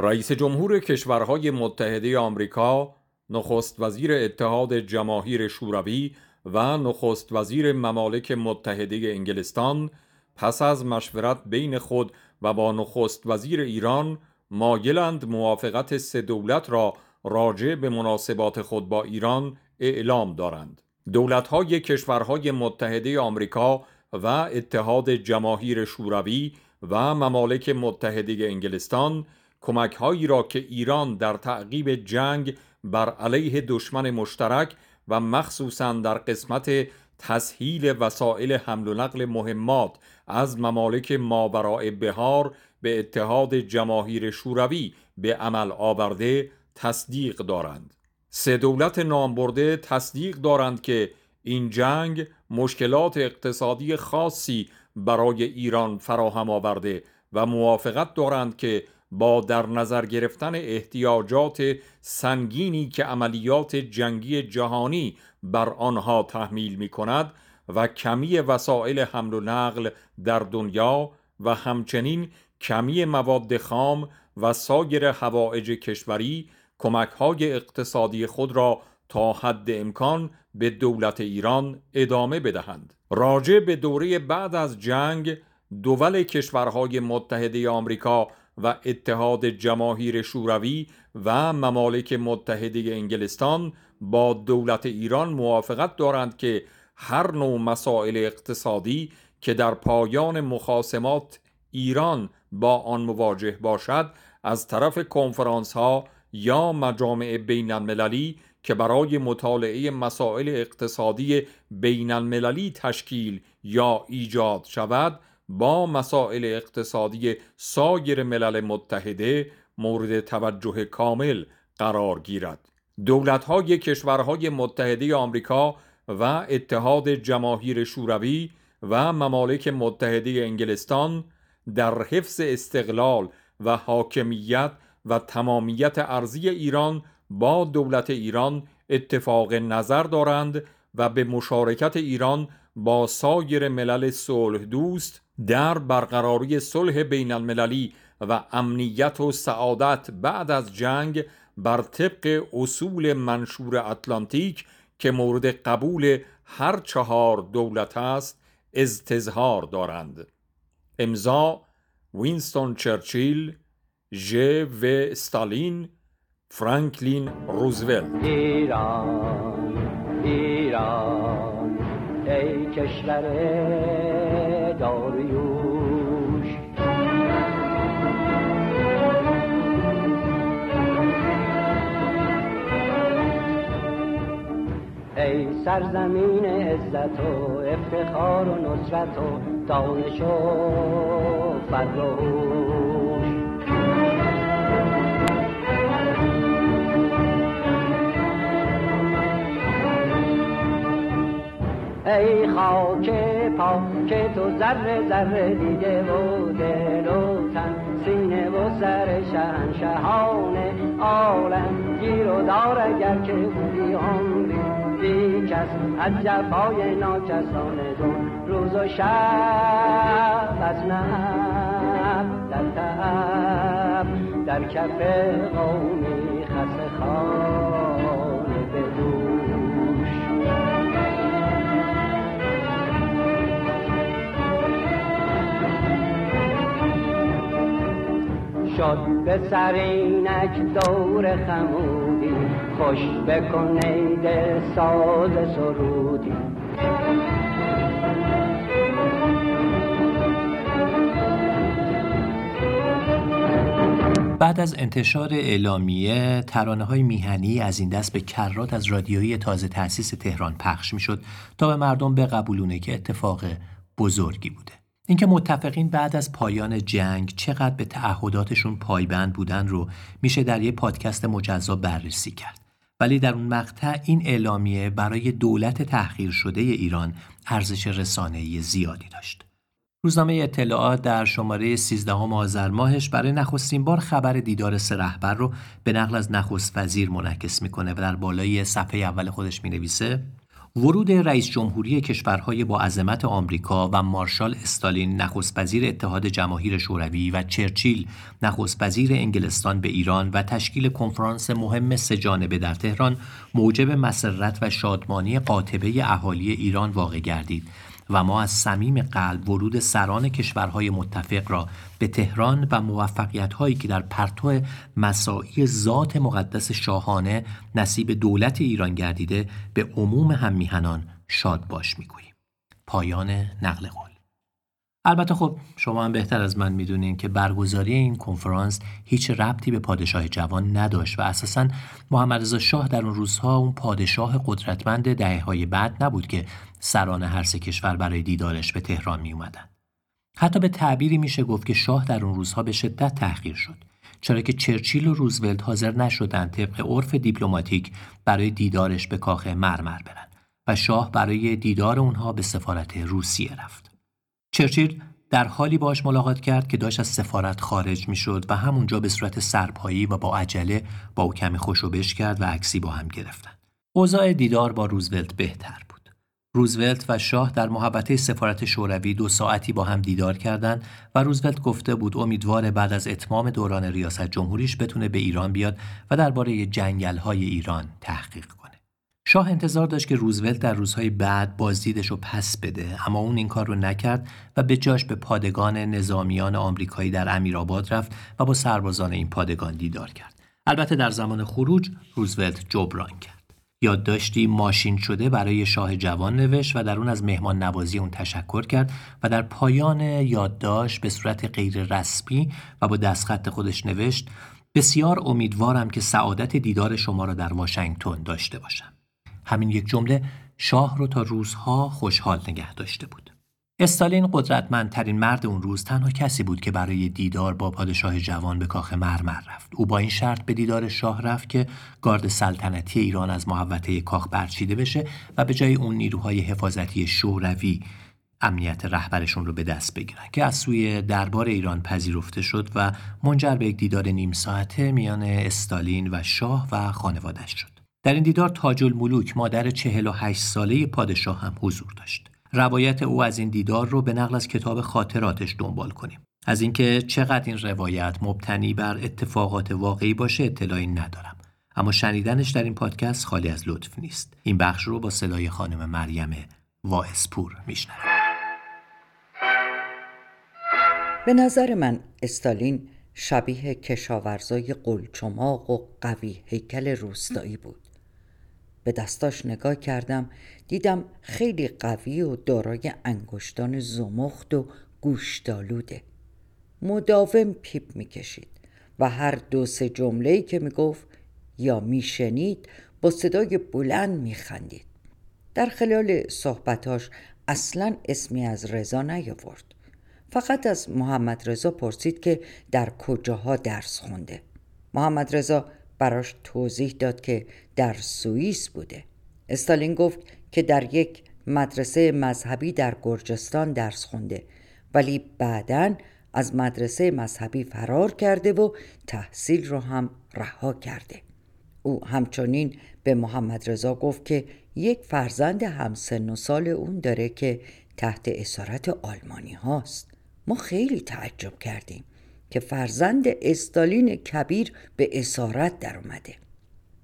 رئیس جمهور کشورهای متحده آمریکا نخست وزیر اتحاد جماهیر شوروی و نخست وزیر ممالک متحده انگلستان پس از مشورت بین خود و با نخست وزیر ایران مایلند موافقت سه دولت را راجع به مناسبات خود با ایران اعلام دارند. دولت‌های کشورهای متحده آمریکا و اتحاد جماهیر شوروی و ممالک متحده انگلستان کمک هایی را که ایران در تعقیب جنگ بر علیه دشمن مشترک و مخصوصا در قسمت تسهیل وسایل حمل و نقل مهمات از ممالک ماورای بهار به اتحاد جماهیر شوروی به عمل آورده تصدیق دارند. سه دولت نامبرده تصدیق دارند که این جنگ مشکلات اقتصادی خاصی برای ایران فراهم آورده و موافقت دارند که با در نظر گرفتن احتیاجات سنگینی که عملیات جنگی جهانی بر آنها تحمیل می کند و کمی وسایل حمل و نقل در دنیا و همچنین کمی مواد خام و سایر هوایج کشوری کمک های اقتصادی خود را تا حد امکان به دولت ایران ادامه بدهند. راجع به دوره بعد از جنگ دول کشورهای متحده آمریکا و اتحاد جماهیر شوروی و ممالک متحده انگلستان با دولت ایران موافقت دارند که هر نوع مسائل اقتصادی که در پایان مخاسمات ایران با آن مواجه باشد از طرف کنفرانس ها یا مجامع بین المللی که برای مطالعه مسائل اقتصادی بین المللی تشکیل یا ایجاد شود با مسائل اقتصادی سایر ملل متحده مورد توجه کامل قرار گیرد. دولت‌های کشورهای متحده آمریکا و اتحاد جماهیر شوروی و ممالک متحده انگلستان در حفظ استقلال و حاکمیت و تمامیت ارزی ایران با دولت ایران اتفاق نظر دارند و به مشارکت ایران با سایر ملل صلح دوست در برقراری صلح بین المللی و امنیت و سعادت بعد از جنگ بر طبق اصول منشور اتلانتیک که مورد قبول هر چهار دولت است استظهار دارند. امضا وینستون چرچیل ژ. و. استالین فرانکلین روزولت. ایران ایران ای کشور سرزمین عزت و افتخار و نصرت و دانش و فروش ای خاک پاک تو ذره ذره دیده و دل و تن سینه و سر شهنشهان عالم گیر و دار اگر که بودی عمری بی کس از جفای ناکسان دون روز و شب از نب در تب در کف قومی خس خانه بدوش شد به سرینک دور خمودی خوش بکنید ساز سرودی. بعد از انتشار اعلامیه ترانه های میهنی از این دست به کرات از رادیوی تازه تأسیس تهران پخش می‌شد تا به مردم به قبولونه که اتفاق بزرگی بوده. اینکه متفقین بعد از پایان جنگ چقدر به تعهداتشون پایبند بودن رو میشه در یه پادکست مجزا بررسی کرد. ولی در اون مقطع این اعلامیه برای دولت تحقیر شده ایران ارزش رسانه‌ای زیادی داشت. روزنامه اطلاعات در شماره 13 آذر ماهش برای نخستین بار خبر دیدار سه رهبر رو به نقل از نخست وزیر منعکس می‌کنه و در بالای صفحه اول خودش می‌نویسه ورود رئیس جمهوری کشورهای با عظمت آمریکا و مارشال استالین نخست وزیر اتحاد جماهیر شوروی و چرچیل نخست وزیر انگلستان به ایران و تشکیل کنفرانس مهم سه‌جانبه در تهران موجب مسرت و شادمانی قاطبه اهالی ایران واقع گردید. و ما از صمیم قلب ورود سران کشورهای متفق را به تهران و موفقیت هایی که در پرتو مساعی ذات مقدس شاهانه نصیب دولت ایران گردیده به عموم هم میهنان شاد باش می‌گوییم. پایان نقل قول. البته خب شما هم بهتر از من می‌دونین که برگزاری این کنفرانس هیچ ربطی به پادشاه جوان نداشت و اساسا محمد شاه در اون روزها اون پادشاه قدرتمند دهه های بعد نبود که سران هر سه کشور برای دیدارش به تهران می اومدن. حتی به تعبیری میشه گفت که شاه در اون روزها به شدت تحقیر شد چرا که چرچیل و روزولت حاضر نشدند طبق عرف دیپلماتیک برای دیدارش به کاخ مرمر برن و شاه برای دیدار اونها به سفارت روسیه رفت. چرچیل در حالی باش ملاقات کرد که داشت از سفارت خارج می‌شد و همونجا به صورت سرپایی و با عجله با او کمی خوشوبش کرد و عکسی با هم گرفتن. اوضاع دیدار با روزولت بهتر. روزولت و شاه در محبته سفارت شوروی دو ساعتی با هم دیدار کردند و روزولت گفته بود امیدوار بعد از اتمام دوران ریاست جمهوریش بتونه به ایران بیاد و درباره جنگل های ایران تحقیق کنه. شاه انتظار داشت که روزولت در روزهای بعد بازدیدش رو پس بده اما اون این کار رو نکرد و به جاش به پادگان نظامیان آمریکایی در امیرآباد رفت و با سربازان این پادگان دیدار کرد. البته در زمان خروج روزولت جبران کرد. یادداشتی ماشین شده برای شاه جوان نوشت و در اون از مهمان نوازی اون تشکر کرد و در پایان یادداشت به صورت غیر رسمی و با دستخط خودش نوشت بسیار امیدوارم که سعادت دیدار شما را در واشنگتن داشته باشم. همین یک جمله شاه رو تا روزها خوشحال نگه داشته بود. استالین قدرتمندترین مرد اون روز تنها کسی بود که برای دیدار با پادشاه جوان به کاخ مرمر رفت. او با این شرط به دیدار شاه رفت که گارد سلطنتی ایران از محوطه کاخ برچیده بشه و به جای اون نیروهای حفاظتی شوروی امنیت رهبرشون رو به دست بگیرن که از سوی دربار ایران پذیرفته شد و منجر به یک دیدار نیم ساعته میان استالین و شاه و خانوادش شد. در این دیدار تاج الملوک مادر 48 ساله پادشاه هم حضور داشت. روایت او از این دیدار رو به نقل از کتاب خاطراتش دنبال کنیم. از اینکه چقدر این روایت مبتنی بر اتفاقات واقعی باشه اطلاعی ندارم. اما شنیدنش در این پادکست خالی از لطف نیست. این بخش رو با صدای خانم مریم واعظپور میشنویم. به نظر من استالین شبیه کشاورزای قلچماق و قوی هیکل روستایی بود. به دستاش نگاه کردم دیدم خیلی قوی و دارای انگشتان زمخت و گوشتالوده مداوم پیپ می‌کشید و هر دو سه جمله‌ای که می‌گفت یا میشنید با صدای بلند میخندید. در خلال صحبتاش اصلا اسمی از رضا نیاورد. فقط از محمد رضا پرسید که در کجاها درس خونده. محمد رضا براش توضیح داد که در سوئیس بوده. استالین گفت که در یک مدرسه مذهبی در گرجستان درس خونده ولی بعدا از مدرسه مذهبی فرار کرده و تحصیل رو هم رها کرده. او همچنین به محمد رضا گفت که یک فرزند همسن و سال اون داره که تحت اسارت آلمانی هاست. ما خیلی تعجب کردیم. که فرزند استالین کبیر به اسارت در اومده.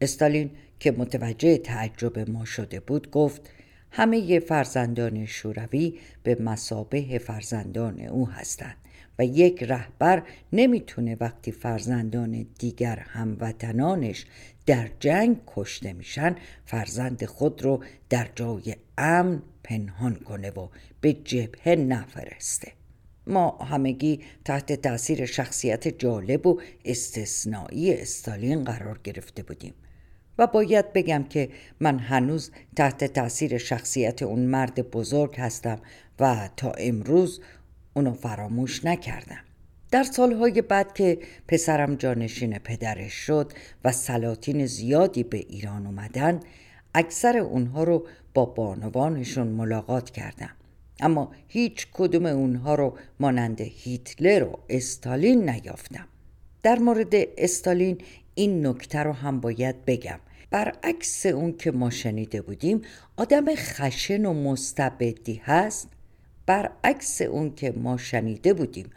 استالین که متوجه تعجب ما شده بود گفت همه فرزندان شوروی به مسابه فرزندان او هستند و یک رهبر نمی‌تونه وقتی فرزندان دیگر هموطنانش در جنگ کشته میشن فرزند خود رو در جای امن پنهان کنه و به جبهه نفرسته. ما همگی تحت تاثیر شخصیت جالب و استثنایی استالین قرار گرفته بودیم. و باید بگم که من هنوز تحت تاثیر شخصیت اون مرد بزرگ هستم و تا امروز اونو فراموش نکردم. در سالهای بعد که پسرم جانشین پدرش شد و سلاطین زیادی به ایران اومدن اکثر اونها رو با بانوانشون ملاقات کردم. اما هیچ کدوم اونها رو مانند هیتلر و استالین نیافتم. در مورد استالین این نکته رو هم باید بگم. برعکس اون که ما شنیده بودیم آدم خشن و مستبدی هست. برعکس اون که ما شنیده بودیم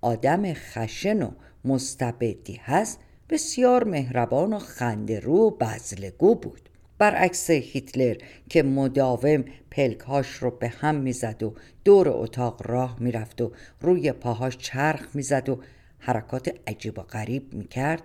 آدم خشن و مستبدی هست. بسیار مهربان و خنده و بزلگو بود. برعکس هیتلر که مداوم پلکهاش رو به هم می‌زد و دور اتاق راه می‌رفت و روی پاهاش چرخ می‌زد و حرکات عجیب و غریب می‌کرد.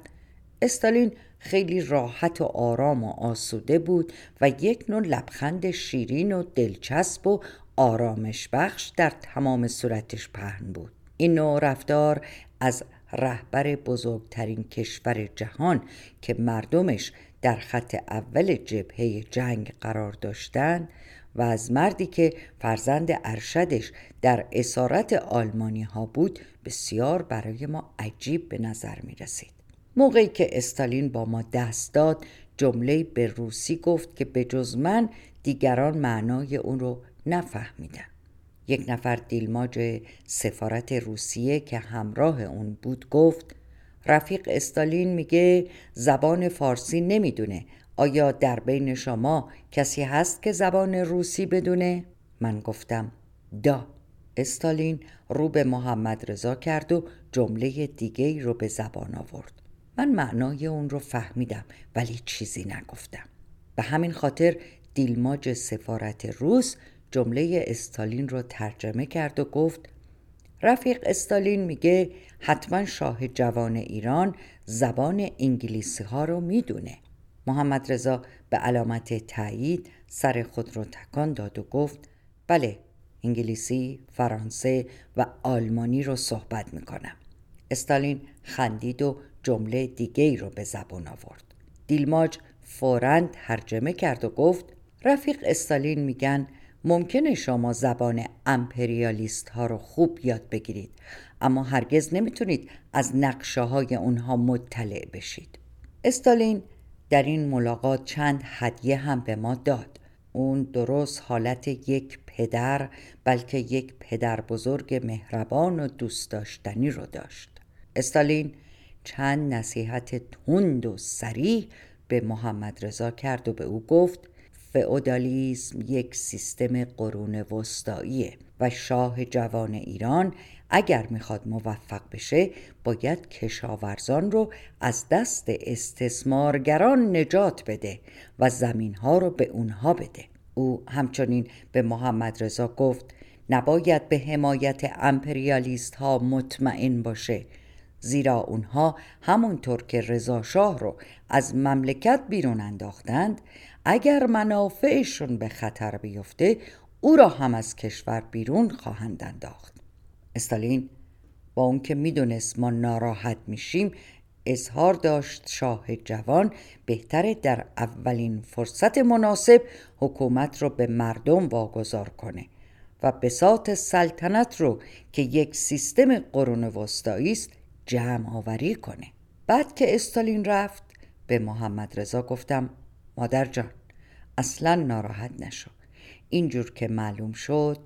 استالین خیلی راحت و آرام و آسوده بود و یک نوع لبخند شیرین و دلچسب و آرامش بخش در تمام صورتش پهن بود. این نوع رفتار از رهبر بزرگترین کشور جهان که مردمش در خط اول جبهه جنگ قرار داشتند و از مردی که فرزند ارشدش در اسارت آلمانی ها بود بسیار برای ما عجیب به نظر می رسید. موقعی که استالین با ما دست داد جمله به روسی گفت که به جز من دیگران معنای اون رو نفهمیدن. یک نفر دیلماج سفارت روسیه که همراه اون بود گفت رفیق استالین میگه زبان فارسی نمی‌دونه. آیا در بین شما کسی هست که زبان روسی بدونه؟ من گفتم دا. استالین رو به محمد رضا کرد و جمله دیگه رو به زبان آورد. من معنای اون رو فهمیدم ولی چیزی نگفتم. به همین خاطر دیلماج سفارت روس جمله استالین رو ترجمه کرد و گفت رفیق استالین میگه حتما شاه جوان ایران زبان انگلیسی ها رو می‌دونه. محمد رضا به علامت تایید سر خود رو تکان داد و گفت بله انگلیسی، فرانسه و آلمانی رو صحبت می‌کنم. استالین خندید و جمله دیگه ای رو به زبان آورد. دیلماج فوراً ترجمه کرد و گفت رفیق استالین میگن ممکنه شما زبان امپریالیست ها رو خوب یاد بگیرید اما هرگز نمی‌تونید از نقشه های اونها مطلع بشید. استالین در این ملاقات چند هدیه هم به ما داد. اون درست حالت یک پدر بلکه یک پدر بزرگ مهربان و دوست داشتنی رو داشت. استالین چند نصیحت تند و سریح به محمد رضا کرد و به او گفت فئودالیسم یک سیستم قرون وسطاییه و شاه جوان ایران اگر می‌خواد موفق بشه باید کشاورزان رو از دست استثمارگران نجات بده و زمین ها رو به اونها بده. او همچنین به محمد رضا گفت نباید به حمایت امپریالیست ها مطمئن باشه زیرا اونها همونطور که رضا شاه رو از مملکت بیرون انداختند اگر منافعشون به خطر بیفته او را هم از کشور بیرون خواهند انداخت. استالین با اون که می‌دونست ما ناراحت میشیم اظهار داشت شاه جوان بهتره در اولین فرصت مناسب حکومت رو به مردم واگذار کنه و بساط سلطنت رو که یک سیستم قرون وسطایی است جمع آوری کنه. بعد که استالین رفت به محمد رضا گفتم مادر جان اصلا ناراحت نشو. اینجور که معلوم شد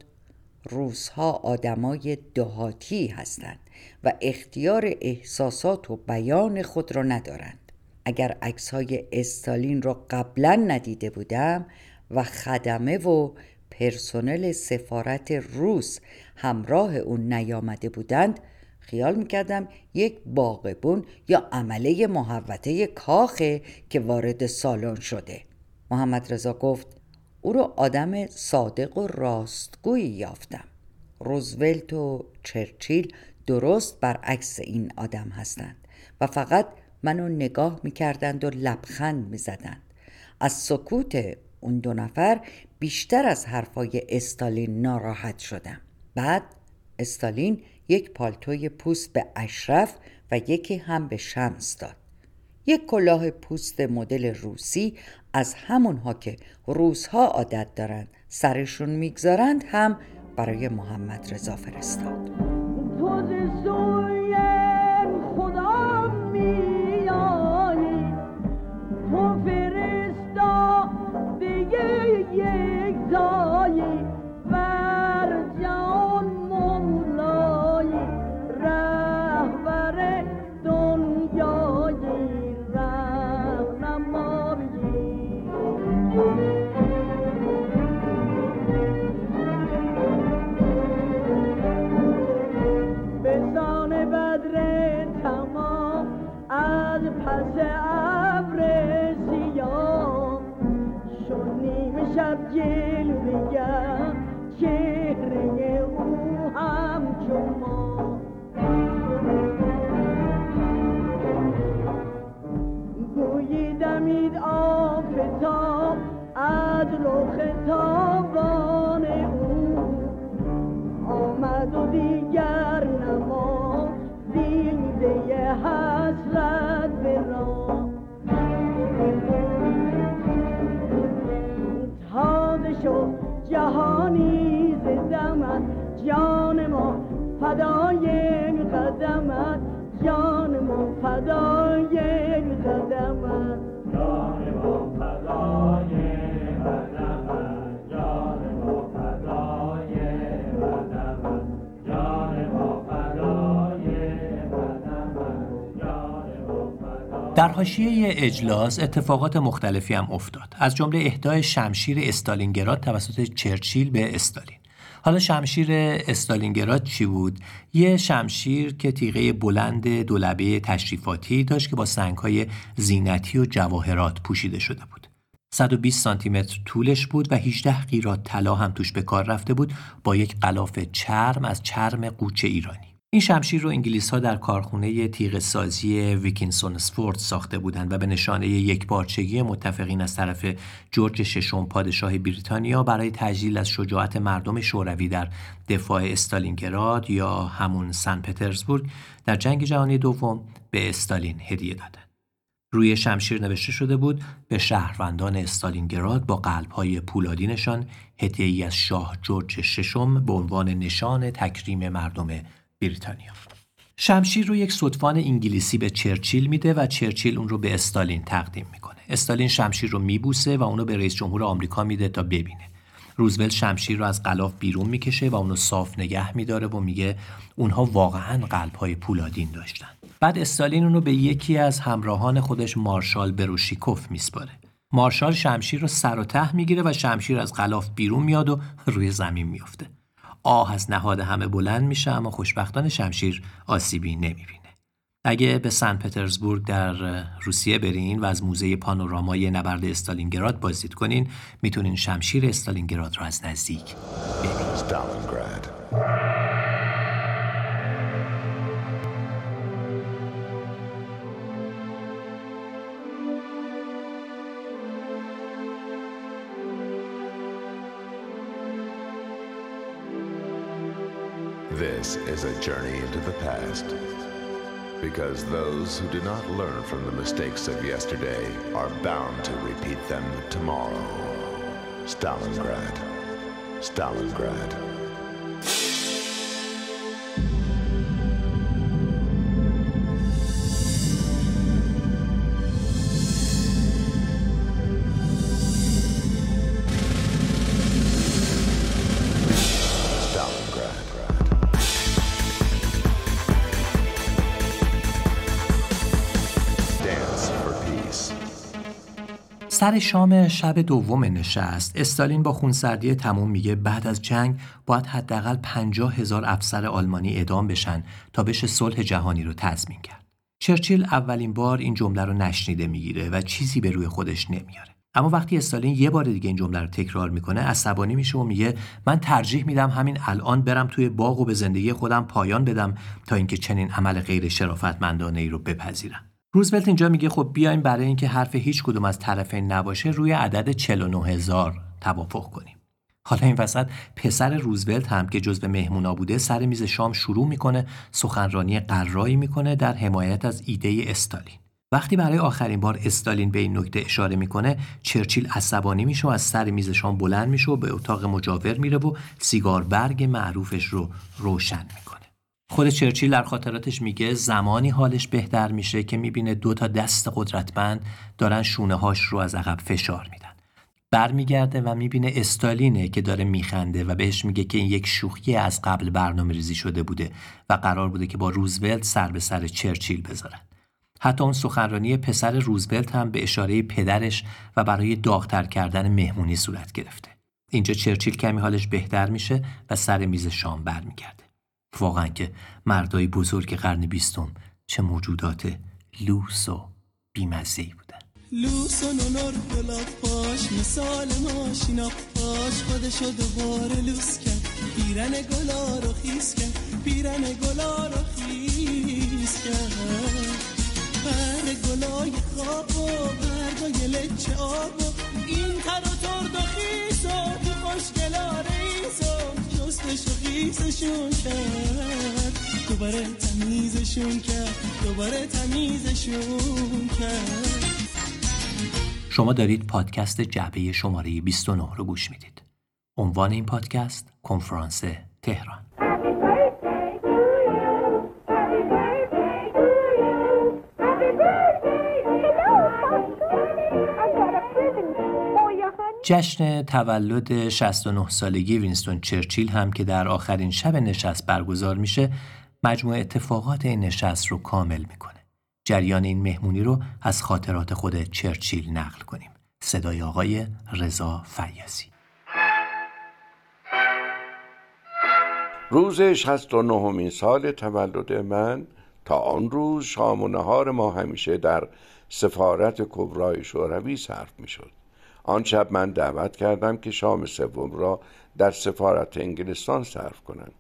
روزها آدمای دهاتی هستند و اختیار احساسات و بیان خود را ندارند. اگر عکس های استالین را قبلا ندیده بودم و خدمه و پرسنل سفارت روس همراه اون نیامده بودند خیال می‌کردم یک باغبون یا عمله محوطه کاخه که وارد سالن شده. محمد رضا گفت او رو آدم صادق و راستگویی یافتم. روزولت و چرچیل درست برعکس این آدم هستند و فقط منو نگاه می‌کردند و لبخند می‌زدند. از سکوت اون دو نفر بیشتر از حرفای استالین ناراحت شدم. بعد استالین یک پالتوی پوست به اشرف و یکی هم به شمس داد. یک کلاه پوست مدل روسی از همونها که روزها عادت دارند سرشون می‌گذارند هم برای محمد رضا فرستاد در حاشیه اجلاس اتفاقات مختلفی هم افتاد از جمله اهدای شمشیر استالینگراد توسط چرچیل به استالین حالا شمشیر استالینگراد چی بود؟ یه شمشیر که تیغه بلند دولبه تشریفاتی داشت که با سنگهای زینتی و جواهرات پوشیده شده بود. 120 سانتی متر طولش بود و 18 قیرات طلا هم توش به کار رفته بود با یک غلاف چرم از چرم قوچه ایرانی. این شمشیر رو انگلیس ها در کارخونه تیغ سازی ویکینسون سفورت ساخته بودند و به نشانه یک بارچگی متفقین از طرف جورج ششم پادشاه بریتانیا برای تجلیل از شجاعت مردم شوروی در دفاع استالینگراد یا همون سن پترزبورگ در جنگ جهانی دوم به استالین هدیه دادند. روی شمشیر نوشته شده بود به شهروندان استالینگراد با قلبهای پولادینشان هدیه ای از شاه جورج ششم به عنوان نشان تکریم مردم بریتانیا. شمشیر رو یک صدفان انگلیسی به چرچیل میده و چرچیل اون رو به استالین تقدیم می‌کنه. استالین شمشیر رو میبوسه و اونو به رئیس جمهور آمریکا میده تا ببینه. روزولت شمشیر رو از غلاف بیرون می‌کشه و اونو صاف نگه میداره و میگه اونها واقعا قلبهای پولادین داشتن. بعد استالین اونو به یکی از همراهان خودش مارشال بروشیکوف میسپاره. مارشال شمشیر رو سر و ته می‌گیره و شمشیر از غلاف بیرون میاد و روی زمین میافته. آه از نهاد همه بلند میشه اما خوشبختان شمشیر آسیبی نمی‌بینه. اگه به سن پترزبورگ در روسیه برین و از موزه پانورامای نبرد استالینگراد بازدید کنین می‌تونین شمشیر استالینگراد را از نزدیک ببینید This is a journey into the past. Because those who do not learn from the mistakes of yesterday are bound to repeat them tomorrow. Stalingrad. Stalingrad. سر شام شب دوم نشست. استالین با خونسردی تموم میگه بعد از جنگ باید حداقل پنجاه هزار افسر آلمانی اعدام بشن تا بشه صلح جهانی رو تضمین کرد. چرچیل اولین بار این جمله رو نشنیده می‌گیره و چیزی به روی خودش نمیاره. اما وقتی استالین یه بار دیگه این جمله رو تکرار می‌کنه عصبانی میشه و میگه من ترجیح میدم همین الان برم توی باغ و به زندگی خودم پایان بدم تا اینکه چنین عمل غیر شرافتمندانه ای رو بپذیرم. روزولت اینجا میگه خب بیایم برای اینکه حرف هیچ کدوم از طرفین نباشه روی عدد 49000 توافق کنیم. حالا این وسط پسر روزولت هم که جزو مهمونا بوده سر میز شام شروع می‌کنه سخنرانی قرایی می‌کنه در حمایت از ایده استالین وقتی برای آخرین بار استالین به این نکته اشاره می‌کنه چرچیل عصبانی میشه و از سر میز شام بلند میشه و به اتاق مجاور میره و سیگار برگ معروفش رو روشن می‌کنه خود چرچیل در خاطراتش میگه زمانی حالش بهتر میشه که می‌بینه دو تا دست قدرتمند دارن شونه هاش رو از عقب فشار میدن. برمیگرده و می‌بینه استالینه که داره میخنده و بهش میگه که این یک شوخی از قبل برنامه ریزی شده بوده و قرار بوده که با روزولت سر به سر چرچیل بذارن. حتی اون سخنرانی پسر روزولت هم به اشاره پدرش و برای داغتر کردن مهمونی صورت گرفته. اینجا چرچیل کمی حالش بهتر میشه و سر میز شام برمیگرده. واقعا که مردای بزرگ قرن بیستم چه موجودات لوس و بیمزهی بودن. لوس و نونر گلاب پاش مثال ماشینا پاش خودشو دوباره لوس کرد. پیرن گلا رو خیس کرد پیرن گلا رو خیس کرد. بر گلای خواب و بردای لچه آب و این تر و ترد و خیس و تو خوشگلا خیسشون کرد دوباره تمیزشون کرد دوباره تمیزشون کرد شما دارید پادکست جعبه شماره 29 رو گوش می‌دید. عنوان این پادکست کنفرانس تهران. جشن تولد 69 سالگی وینستون چرچیل هم که در آخرین شب نشست برگزار میشه مجموع اتفاقات این نشست رو کامل می‌کنه. جریان این مهمونی رو از خاطرات خود چرچیل نقل کنیم. صدای آقای رضا فیاضی روز 69 سال تولد من تا آن روز شام و نهار ما همیشه در سفارت کبرای شوروی صرف می شد. آن شب من دعوت کردم که شام سوم را در سفارت انگلستان صرف کنند.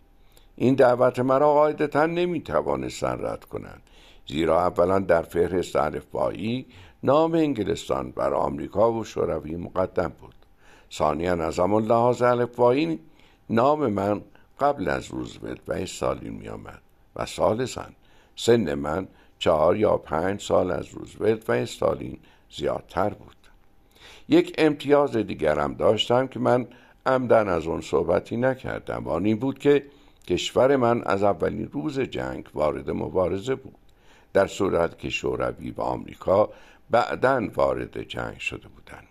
این دعوت مرا قاعدتا نمی توانستند رد کنند زیرا اولا در فهرست الفبایی نام انگلستان بر آمریکا و شوروی مقدم بود. ثانیا از همان لحاظ الفبایی نام من قبل از روزولت و استالین می آمد و ثالثا سن من چهار یا پنج سال از روزولت و استالین زیادتر بود. یک امتیاز دیگرم داشتم که من عمدن از اون صحبتی نکردم. و آن این بود که کشور من از اولین روز جنگ وارد مبارزه بود. در صورت که شوروی و آمریکا بعدا وارد جنگ شده بودند.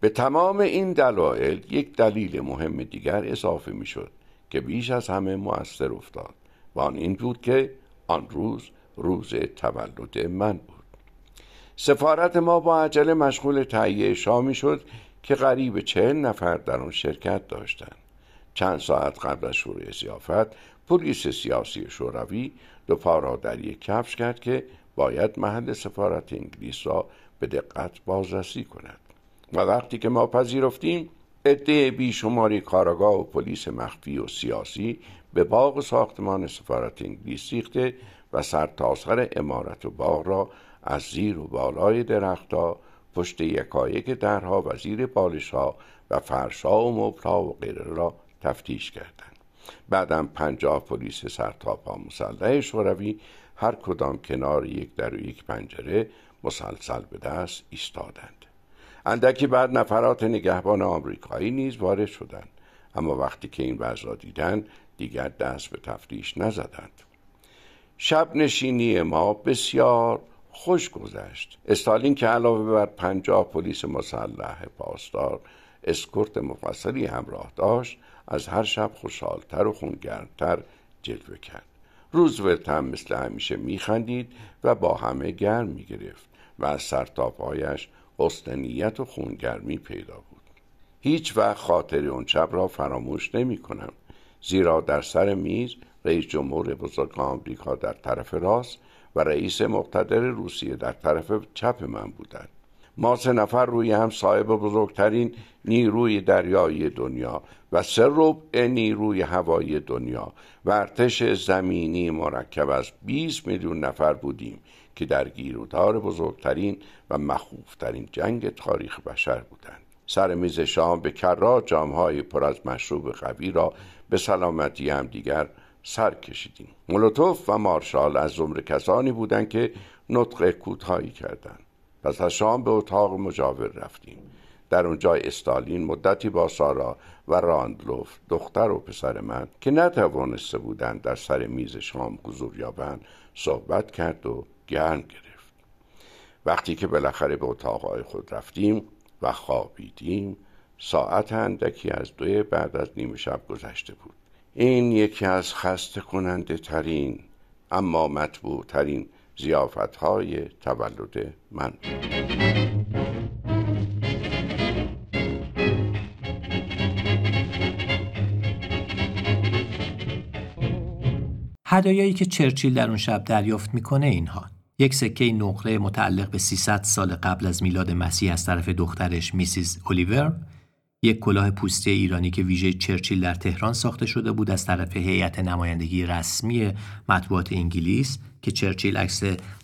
به تمام این دلایل یک دلیل مهم دیگر اضافه می شد که بیش از همه مؤثر افتاد. و آن این بود که آن روز روز تولد من بود. سفارت ما با عجله مشغول تهیه شامی شد که قریب چهل نفر در آن شرکت داشتند. چند ساعت قبل از شروع زیافت پلیس سیاسی شوروی دو پا را در یک کفش کرد که باید محل سفارت انگلیس را به دقت بازرسی کند. و وقتی که ما پذیرفتیم عده بیشماری کاراگاه و پلیس مخفی و سیاسی به باغ ساختمان سفارت انگلیس ریخته و سرتاسر امارت و باغ را از زیر و بالای درختها پشت یکایک درها و زیر بالشها و فرشها و مبلها و غیره را تفتیش کردند. بعدم پنجاه پلیس سرتاپا مسلح شوروی هر کدام کنار یک در و یک پنجره مسلسل به دست ایستادند. اندکی بعد نفرات نگهبان آمریکایی نیز وارد شدند. اما وقتی که این وضع را دیدند دیگر دست به تفتیش نزدند. شب نشینی ما بسیار خوش گذشت. استالین که علاوه بر پنجاه پلیس مسلح پاسدار اسکورت مفصلی همراه داشت از هر شب خوشحالتر و خونگرمتر جلوه کرد. روزولت هم مثل همیشه میخندید و با همه گرم می‌گرفت و از سرتاپایش حسن نیت و خونگرمی پیدا بود. هیچ وقت خاطر اون شب را فراموش نمی کنم زیرا در سر میز رئیس جمهور بزرگ آمریکا در طرف راست و رئیس مقتدر روسیه در طرف چپ من بودند. ما سه نفر روی هم صاحب بزرگترین نیروی دریایی دنیا و سه ربع نیروی هوایی دنیا و ارتش زمینی مرکب از 20 میلیون نفر بودیم که در گیرودار بزرگترین و مخوفترین جنگ تاریخ بشر بودند. سر میز شام به کرات جامهای پر از مشروب قوی را به سلامتی هم دیگر سر کشیدیم. مولوتوف و مارشال از زمره کسانی بودند که نطق کوتاهی کردند. پس از شام به اتاق مجاور رفتیم. در اونجا استالین مدتی با سارا و راندلوف دختر و پسر من که نتوانسته بودند در سر میز شام حضور یابند صحبت کرد و گرم گرفت. وقتی که بالاخره به اتاقهای خود رفتیم و خوابیدیم ساعت اندکی از دوی بعد از نیمه شب گذشته بود. این یکی از خسته کننده ترین اما مطبوع ترین زیافت های تولد من. هدایایی که چرچیل در اون شب دریافت می‌کنه اینها. یک سکه نقره متعلق به 300 سال قبل از میلاد مسیح از طرف دخترش میسیز الیور یک کلاه پوستی ایرانی که ویژه چرچیل در تهران ساخته شده بود از طرف هیئت نمایندگی رسمی مطبوعات انگلیس که چرچیل عکس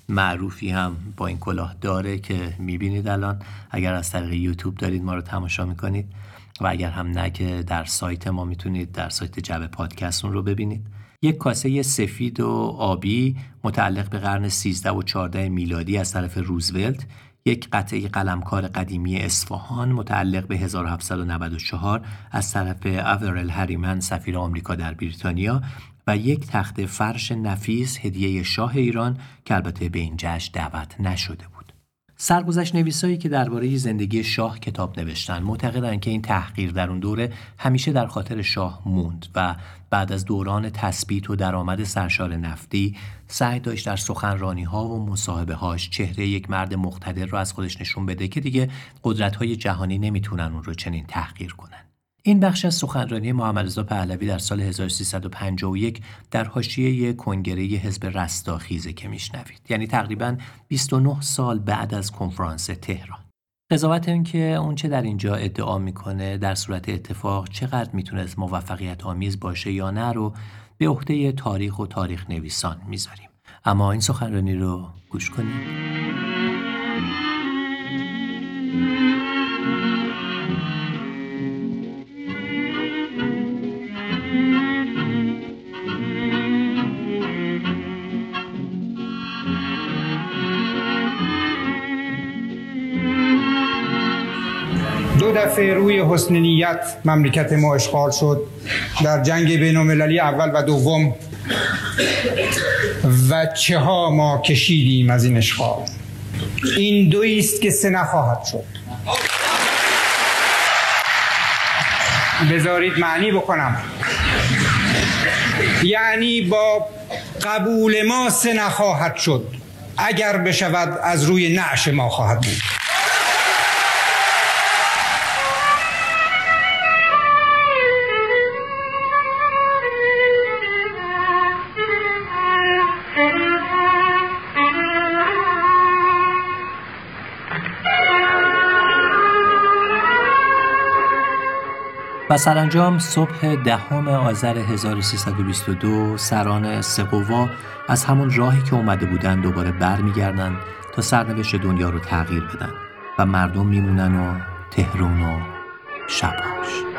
معروفی هم با این کلاه داره که می‌بینید الان. اگر از طریق یوتیوب دارید ما رو تماشا می‌کنید و اگر هم نه که در سایت ما می‌تونید در سایت جب پادکست اون رو ببینید. یک کاسه سفید و آبی متعلق به قرن 13 و 14 میلادی از طرف روزولت یک قطعه قلمکار قدیمی اصفهان متعلق به 1794 از طرف اورل هریمن سفیر آمریکا در بریتانیا و یک تخت فرش نفیس هدیه شاه ایران که البته به این جشن دعوت نشده بود. سرگذشت نویسایی که درباره زندگی شاه کتاب نوشتن معتقدند که این تحقیر در اون دوره همیشه در خاطر شاه موند و بعد از دوران تثبیت و درآمد سرشار نفتی سعی داشت در سخنرانی ها و مصاحبه هاش چهره یک مرد مقتدر رو از خودش نشون بده که دیگه قدرت های جهانی نمی‌تونن اون رو چنین تحقیر کنن. این بخش از سخنرانی محمد رضا پهلوی در سال 1351 در حاشیه کنگره حزب رستاخیزه که میشنوید. یعنی تقریبا 29 سال بعد از کنفرانس تهران. قضاوت این که اون چه در اینجا ادعا می‌کنه در صورت اتفاق چقدر می‌تونست موفقیت آمیز باشه یا نه رو به عهده تاریخ و تاریخ نویسان می‌ذاریم. اما این سخنرانی رو گوش کنیم روی حسن نیت مملکت ما اشغال شد. در جنگ بین المللی اول و دوم و چه ها ما کشیدیم از این اشغال. این دویی است که سه نخواهد شد. بذارید معنی بکنم. یعنی با قبول ما سه نخواهد شد. اگر بشود از روی نعش ما خواهد بود. و سرانجام صبح دهم آذر 1322 سران سقوا از همون راهی که اومده بودن دوباره برمیگردن تا سرنوشت دنیا رو تغییر بدن و مردم میمونن و تهرون و شبهاش.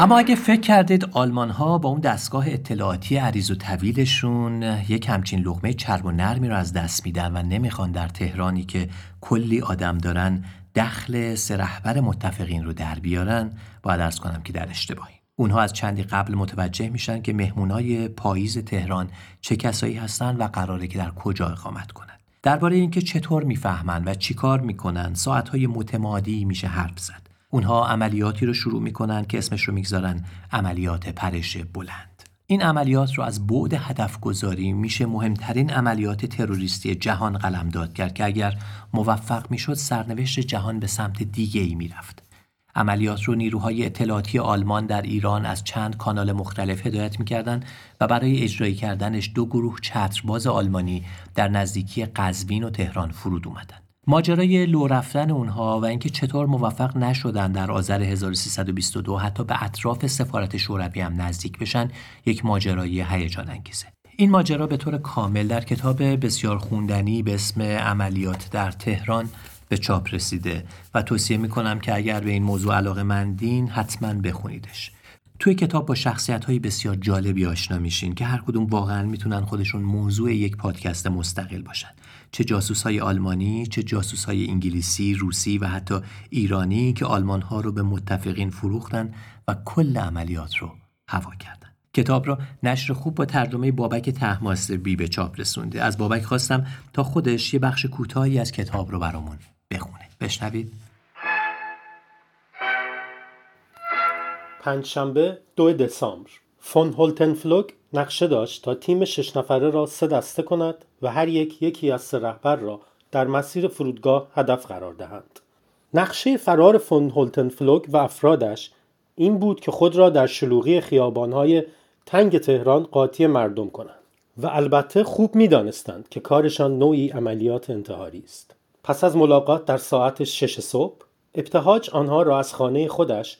اما اگه فکر کردید آلمان ها با اون دستگاه اطلاعاتی عریض و طویلشون یک همچین لغمه چرب و نرمی رو از دست میدن و نمی‌خوان در تهرانی که کلی آدم دارن دخل سه رهبر متفقین رو در بیارن باید ارز کنم که در اشتباهی. اونها از چندی قبل متوجه میشن که مهمونای پاییز تهران چه کسایی هستن و قراره که در کجا اقامت کنن. درباره اینکه چطور می‌فهمن و چیکار می‌کنن ساعتهای متمادی میشه حرف زد. اونها عملیاتی رو شروع می‌کنن که اسمش رو می‌گذارن عملیات پرش بلند این عملیات رو از بعد هدف گذاری میشه مهمترین عملیات تروریستی جهان قلمداد کرد که اگر موفق می‌شد سرنوشت جهان به سمت دیگه ای می‌رفت عملیات رو نیروهای اطلاعاتی آلمان در ایران از چند کانال مختلف هدایت می‌کردند و برای اجرایی کردنش دو گروه چترباز آلمانی در نزدیکی قزوین و تهران فرود اومدند. ماجرای لو رفتن اونها و اینکه چطور موفق نشدن در آذر 1322 حتی به اطراف سفارت شوروی هم نزدیک بشن یک ماجرای هیجان انگیزه. این ماجرا به طور کامل در کتاب بسیار خوندنی به اسم عملیات در تهران به چاپ رسیده و توصیه می‌کنم که اگر به این موضوع علاقه مندین حتما بخونیدش توی کتاب با شخصیت های بسیار جالبی آشنا میشین که هر کدوم واقعا می‌تونن خودشون موضوع یک پادکست مستقل باشن چه جاسوس های آلمانی چه جاسوس های انگلیسی روسی و حتی ایرانی که آلمان ها رو به متفقین فروختن و کل عملیات رو هوا کردن. کتاب را نشر خوب با ترجمه بابک بی به چاپ رسونده. از بابک خواستم تا خودش یه بخش کوتاهی از کتاب رو برامون بخونه. بشنوید. پنجشنبه دو دسامبر. فون هولتنفلوگ نقشه داشت تا تیم شش نفره را سه دسته کند و هر یک یکی از سه رهبر را در مسیر فرودگاه هدف قرار دهند. نقشه فرار فون هولتنفلوگ و افرادش این بود که خود را در شلوغی خیابانهای تنگ تهران قاطی مردم کنند و البته خوب می‌دانستند که کارشان نوعی عملیات انتحاری است. پس از ملاقات در ساعت شش صبح ابتهاج آنها را از خانه خودش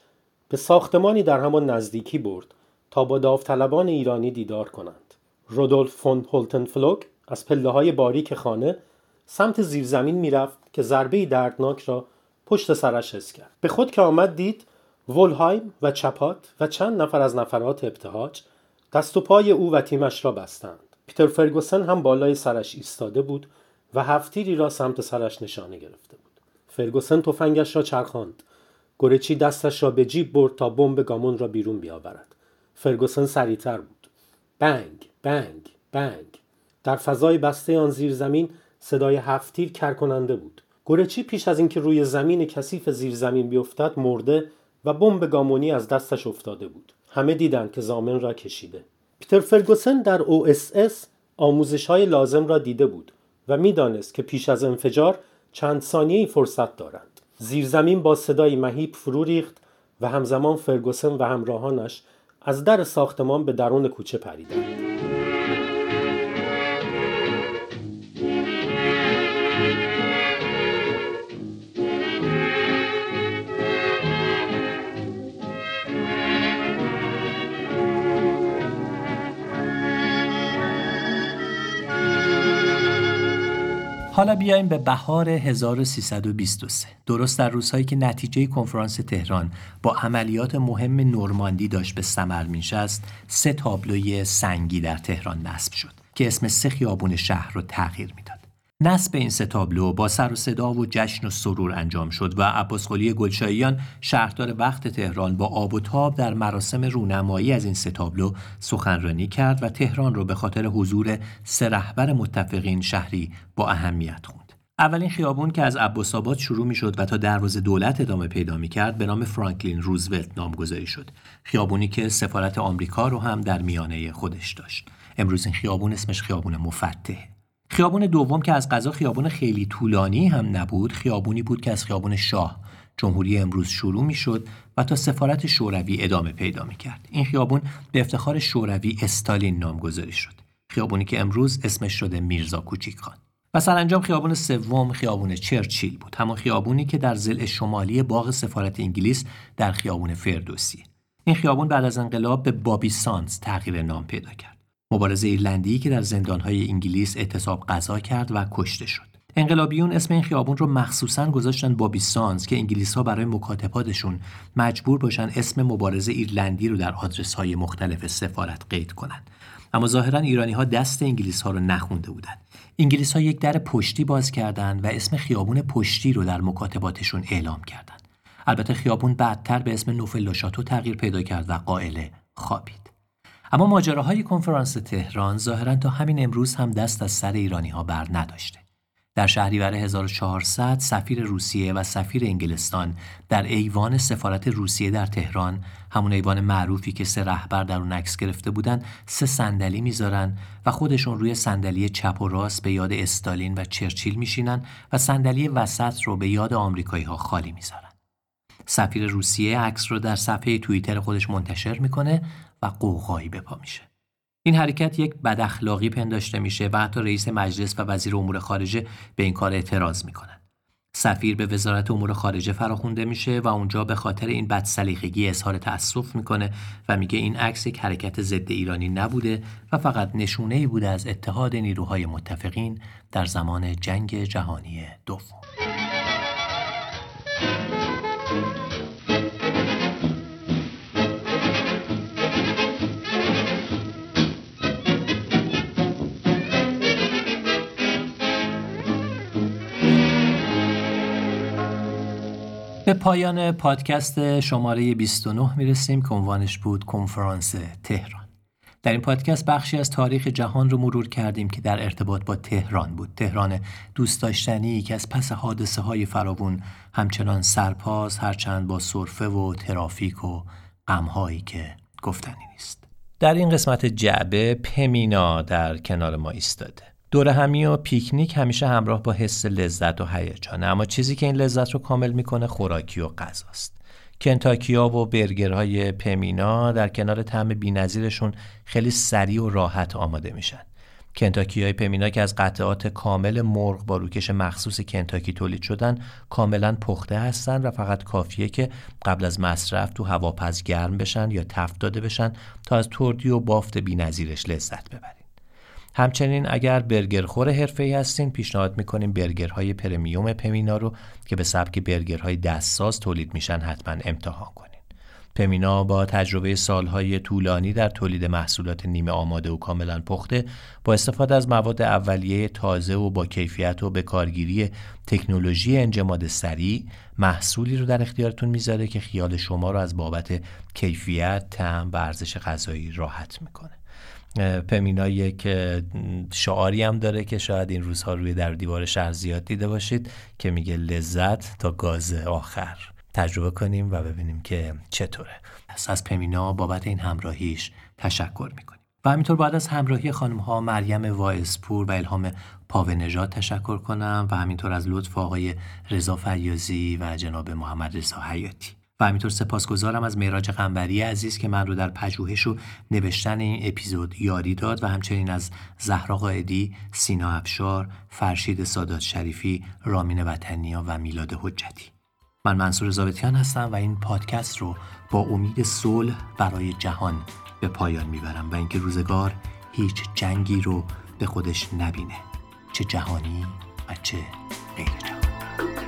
به ساختمانی در همان نزدیکی برد تا با داوطلبان ایرانی دیدار کنند. رودولف فون هولتنفلوگ از پله های باریک خانه سمت زیرزمین می‌رفت که ضربه دردناک را پشت سرش حس کرد. به خود که آمد دید ولهایم و چپات و چند نفر از نفرات ابتهاج دست و پای او و تیمش را بستند. پیتر فرگوسن هم بالای سرش ایستاده بود و هفتیری را سمت سرش نشانه گرفته بود. فرگوسن تفنگش را چرخاند. گورچی دستش را به جیب برد تا بمب گامون را بیرون بیاورد. فرگوسن سریعتر بود. بنگ، بنگ، بنگ. در فضای بسته آن زیر زمین صدای هفتیر کرکننده بود. گورچی پیش از اینکه روی زمین کثیف زیر زمین بیفتد مرده و بمب گامونی از دستش افتاده بود. همه دیدند که زامن را کشیده. پیتر فرگوسن در OSS آموزش های لازم را دیده بود و می‌دانست که پیش از انفجار چند ثانیه فرصت دارند. زیرزمین با صدای مهیب فرو ریخت و همزمان فرگوسن و همراهانش از در ساختمان به درون کوچه پریدند. حالا بیایم به بهار 1323 درست در روزهایی که نتیجه کنفرانس تهران با عملیات مهم نورماندی داشت به ثمر مینشست سه تابلوی سنگی در تهران نصب شد که اسم سه خیابون شهر رو تغییر می‌داد. نصب این سه تابلو با سر و صدا و جشن و سرور انجام شد و عباس قلی گلشاییان شهردار وقت تهران با آب و تاب در مراسم رونمایی از این سه تابلو سخنرانی کرد و تهران رو به خاطر حضور سه رهبر متفقین شهری با اهمیت خوند. اولین خیابون که از عباس آباد شروع می شد و تا دروازه دولت ادامه پیدا می کرد به نام فرانکلین روزولت نامگذاری شد. خیابونی که سفارت آمریکا رو هم در میانه خودش داشت. امروز این خیابون اسمش خیابون مفتح. خیابون دوم که از غذا خیابون خیلی طولانی هم نبود خیابونی بود که از خیابون شاه جمهوری امروز شروع می شد و تا سفارت شوروی ادامه پیدا می کرد. این خیابون به افتخار شوروی استالین نامگذاری شد. خیابونی که امروز اسمش شده میرزا کوچیک خان. و سرانجام خیابون سوم خیابون چرچیل بود. همان خیابونی که در زل شمالی باغ سفارت انگلیس در خیابون فردوسی. این خیابون بعد از انقلاب به بابی سانس تغییر نام پیدا کرد. مبارز ایرلندی که در زندانهای انگلیس اعتصاب قضا کرد و کشته شد. انقلابیون اسم این خیابون رو مخصوصا گذاشتن بابی سانز که انگلیس ها برای مکاتباتشون مجبور باشن اسم مبارز ایرلندی رو در آدرس های مختلف سفارت قید کنند. اما ظاهرا ایرانی ها دست انگلیس ها رو نخونده بودند. انگلیس ها یک در پشتی باز کردند و اسم خیابون پشتی رو در مکاتباتشون اعلام کردند. البته خیابون بعدتر به اسم نوفل تغییر پیدا کرد و قائله خوابید. اما ماجراهای کنفرانس تهران ظاهرا تا همین امروز هم دست از سر ایرانی ها بر نداشته. در شهریور 1400 سفیر روسیه و سفیر انگلستان در ایوان سفارت روسیه در تهران همون ایوان معروفی که سه رهبر در اون عکس گرفته بودن سه صندلی می‌ذارن و خودشون روی صندلی چپ و راست به یاد استالین و چرچیل میشینن و صندلی وسط رو به یاد آمریکایی ها خالی می‌ذارن سفیر روسیه عکس رو در صفحه توییتر خودش منتشر می‌کنه و قوقایی به پا میشه این حرکت یک بداخلاقی پنداشته میشه و حتی رئیس مجلس و وزیر امور خارجه به این کار اعتراض می‌کنن. سفیر به وزارت امور خارجه فراخونده میشه و اونجا به خاطر این بد سلیقگی اظهار تأسف می‌کنه و میگه این عکس یک حرکت ضد ایرانی نبوده و فقط نشونه ای بوده از اتحاد نیروهای متفقین در زمان جنگ جهانی دوم. به پایان پادکست شماره 29 می‌رسیم که عنوانش بود کنفرانس تهران. در این پادکست بخشی از تاریخ جهان رو مرور کردیم که در ارتباط با تهران بود. تهران دوست داشتنی که از پس حادثه های فراوون همچنان سرپاز هرچند با صرفه و ترافیک و غمهایی که گفتنی نیست. در این قسمت جعبه پمینا در کنار ما ایستاده. دور همی و پیکنیک همیشه همراه با حس لذت و هیجانه اما چیزی که این لذت رو کامل می‌کنه خوراکی و غذاست. کنتاکیا و برگرهای پمینا در کنار طعم بینظیرشون خیلی سریع و راحت آماده میشن. کنتاکی های پمینا که از قطعات کامل مرغ با روکش مخصوص کنتاکی تولید شدن کاملا پخته هستن و فقط کافیه که قبل از مصرف تو هواپز گرم بشن یا تفت داده بشن تا از تردی و بافت بینظیرش لذت ببرید همچنین اگر برگرخور ای هستین پیشنهاد می‌کنیم برگرهای پرمیوم پمینا رو که به سبک برگرهای دستساز تولید میشن حتما امتحان کنین. پمینا با تجربه سالهای طولانی در تولید محصولات نیمه آماده و کاملا پخته با استفاده از مواد اولیه تازه و با کیفیت و به کارگیری تکنولوژی انجماد سریع محصولی رو در اختیارتون می‌ذاره که خیال شما رو از بابت کیفیت، طعم و ارزش غذایی راحت می‌کنه. پمینا یک شعاری هم داره که شاید این روزها روی در دیوار شهر زیاد دیده باشید که میگه لذت تا گاز آخر. تجربه کنیم و ببینیم که چطوره. پس از پمینا بابت این همراهیش تشکر می‌کنیم. و همینطور بعد از همراهی خانم ها مریم وایسپور و الهام پاوه نجات تشکر کنم و همینطور از لطف آقای رضا فریازی و جناب محمد رضا حیاتی. و همینطور سپاسگزارم از معراج قنبری عزیز که من رو در پژوهش و نوشتن این اپیزود یاری داد و همچنین از زهرا قائدی، سینا افشار، فرشید سادات شریفی، رامین وطنیا و میلاد حجتی. من منصور زابطیان هستم و این پادکست رو با امید صلح برای جهان به پایان می‌برم و اینکه روزگار هیچ جنگی رو به خودش نبینه چه جهانی و چه غیر جهانی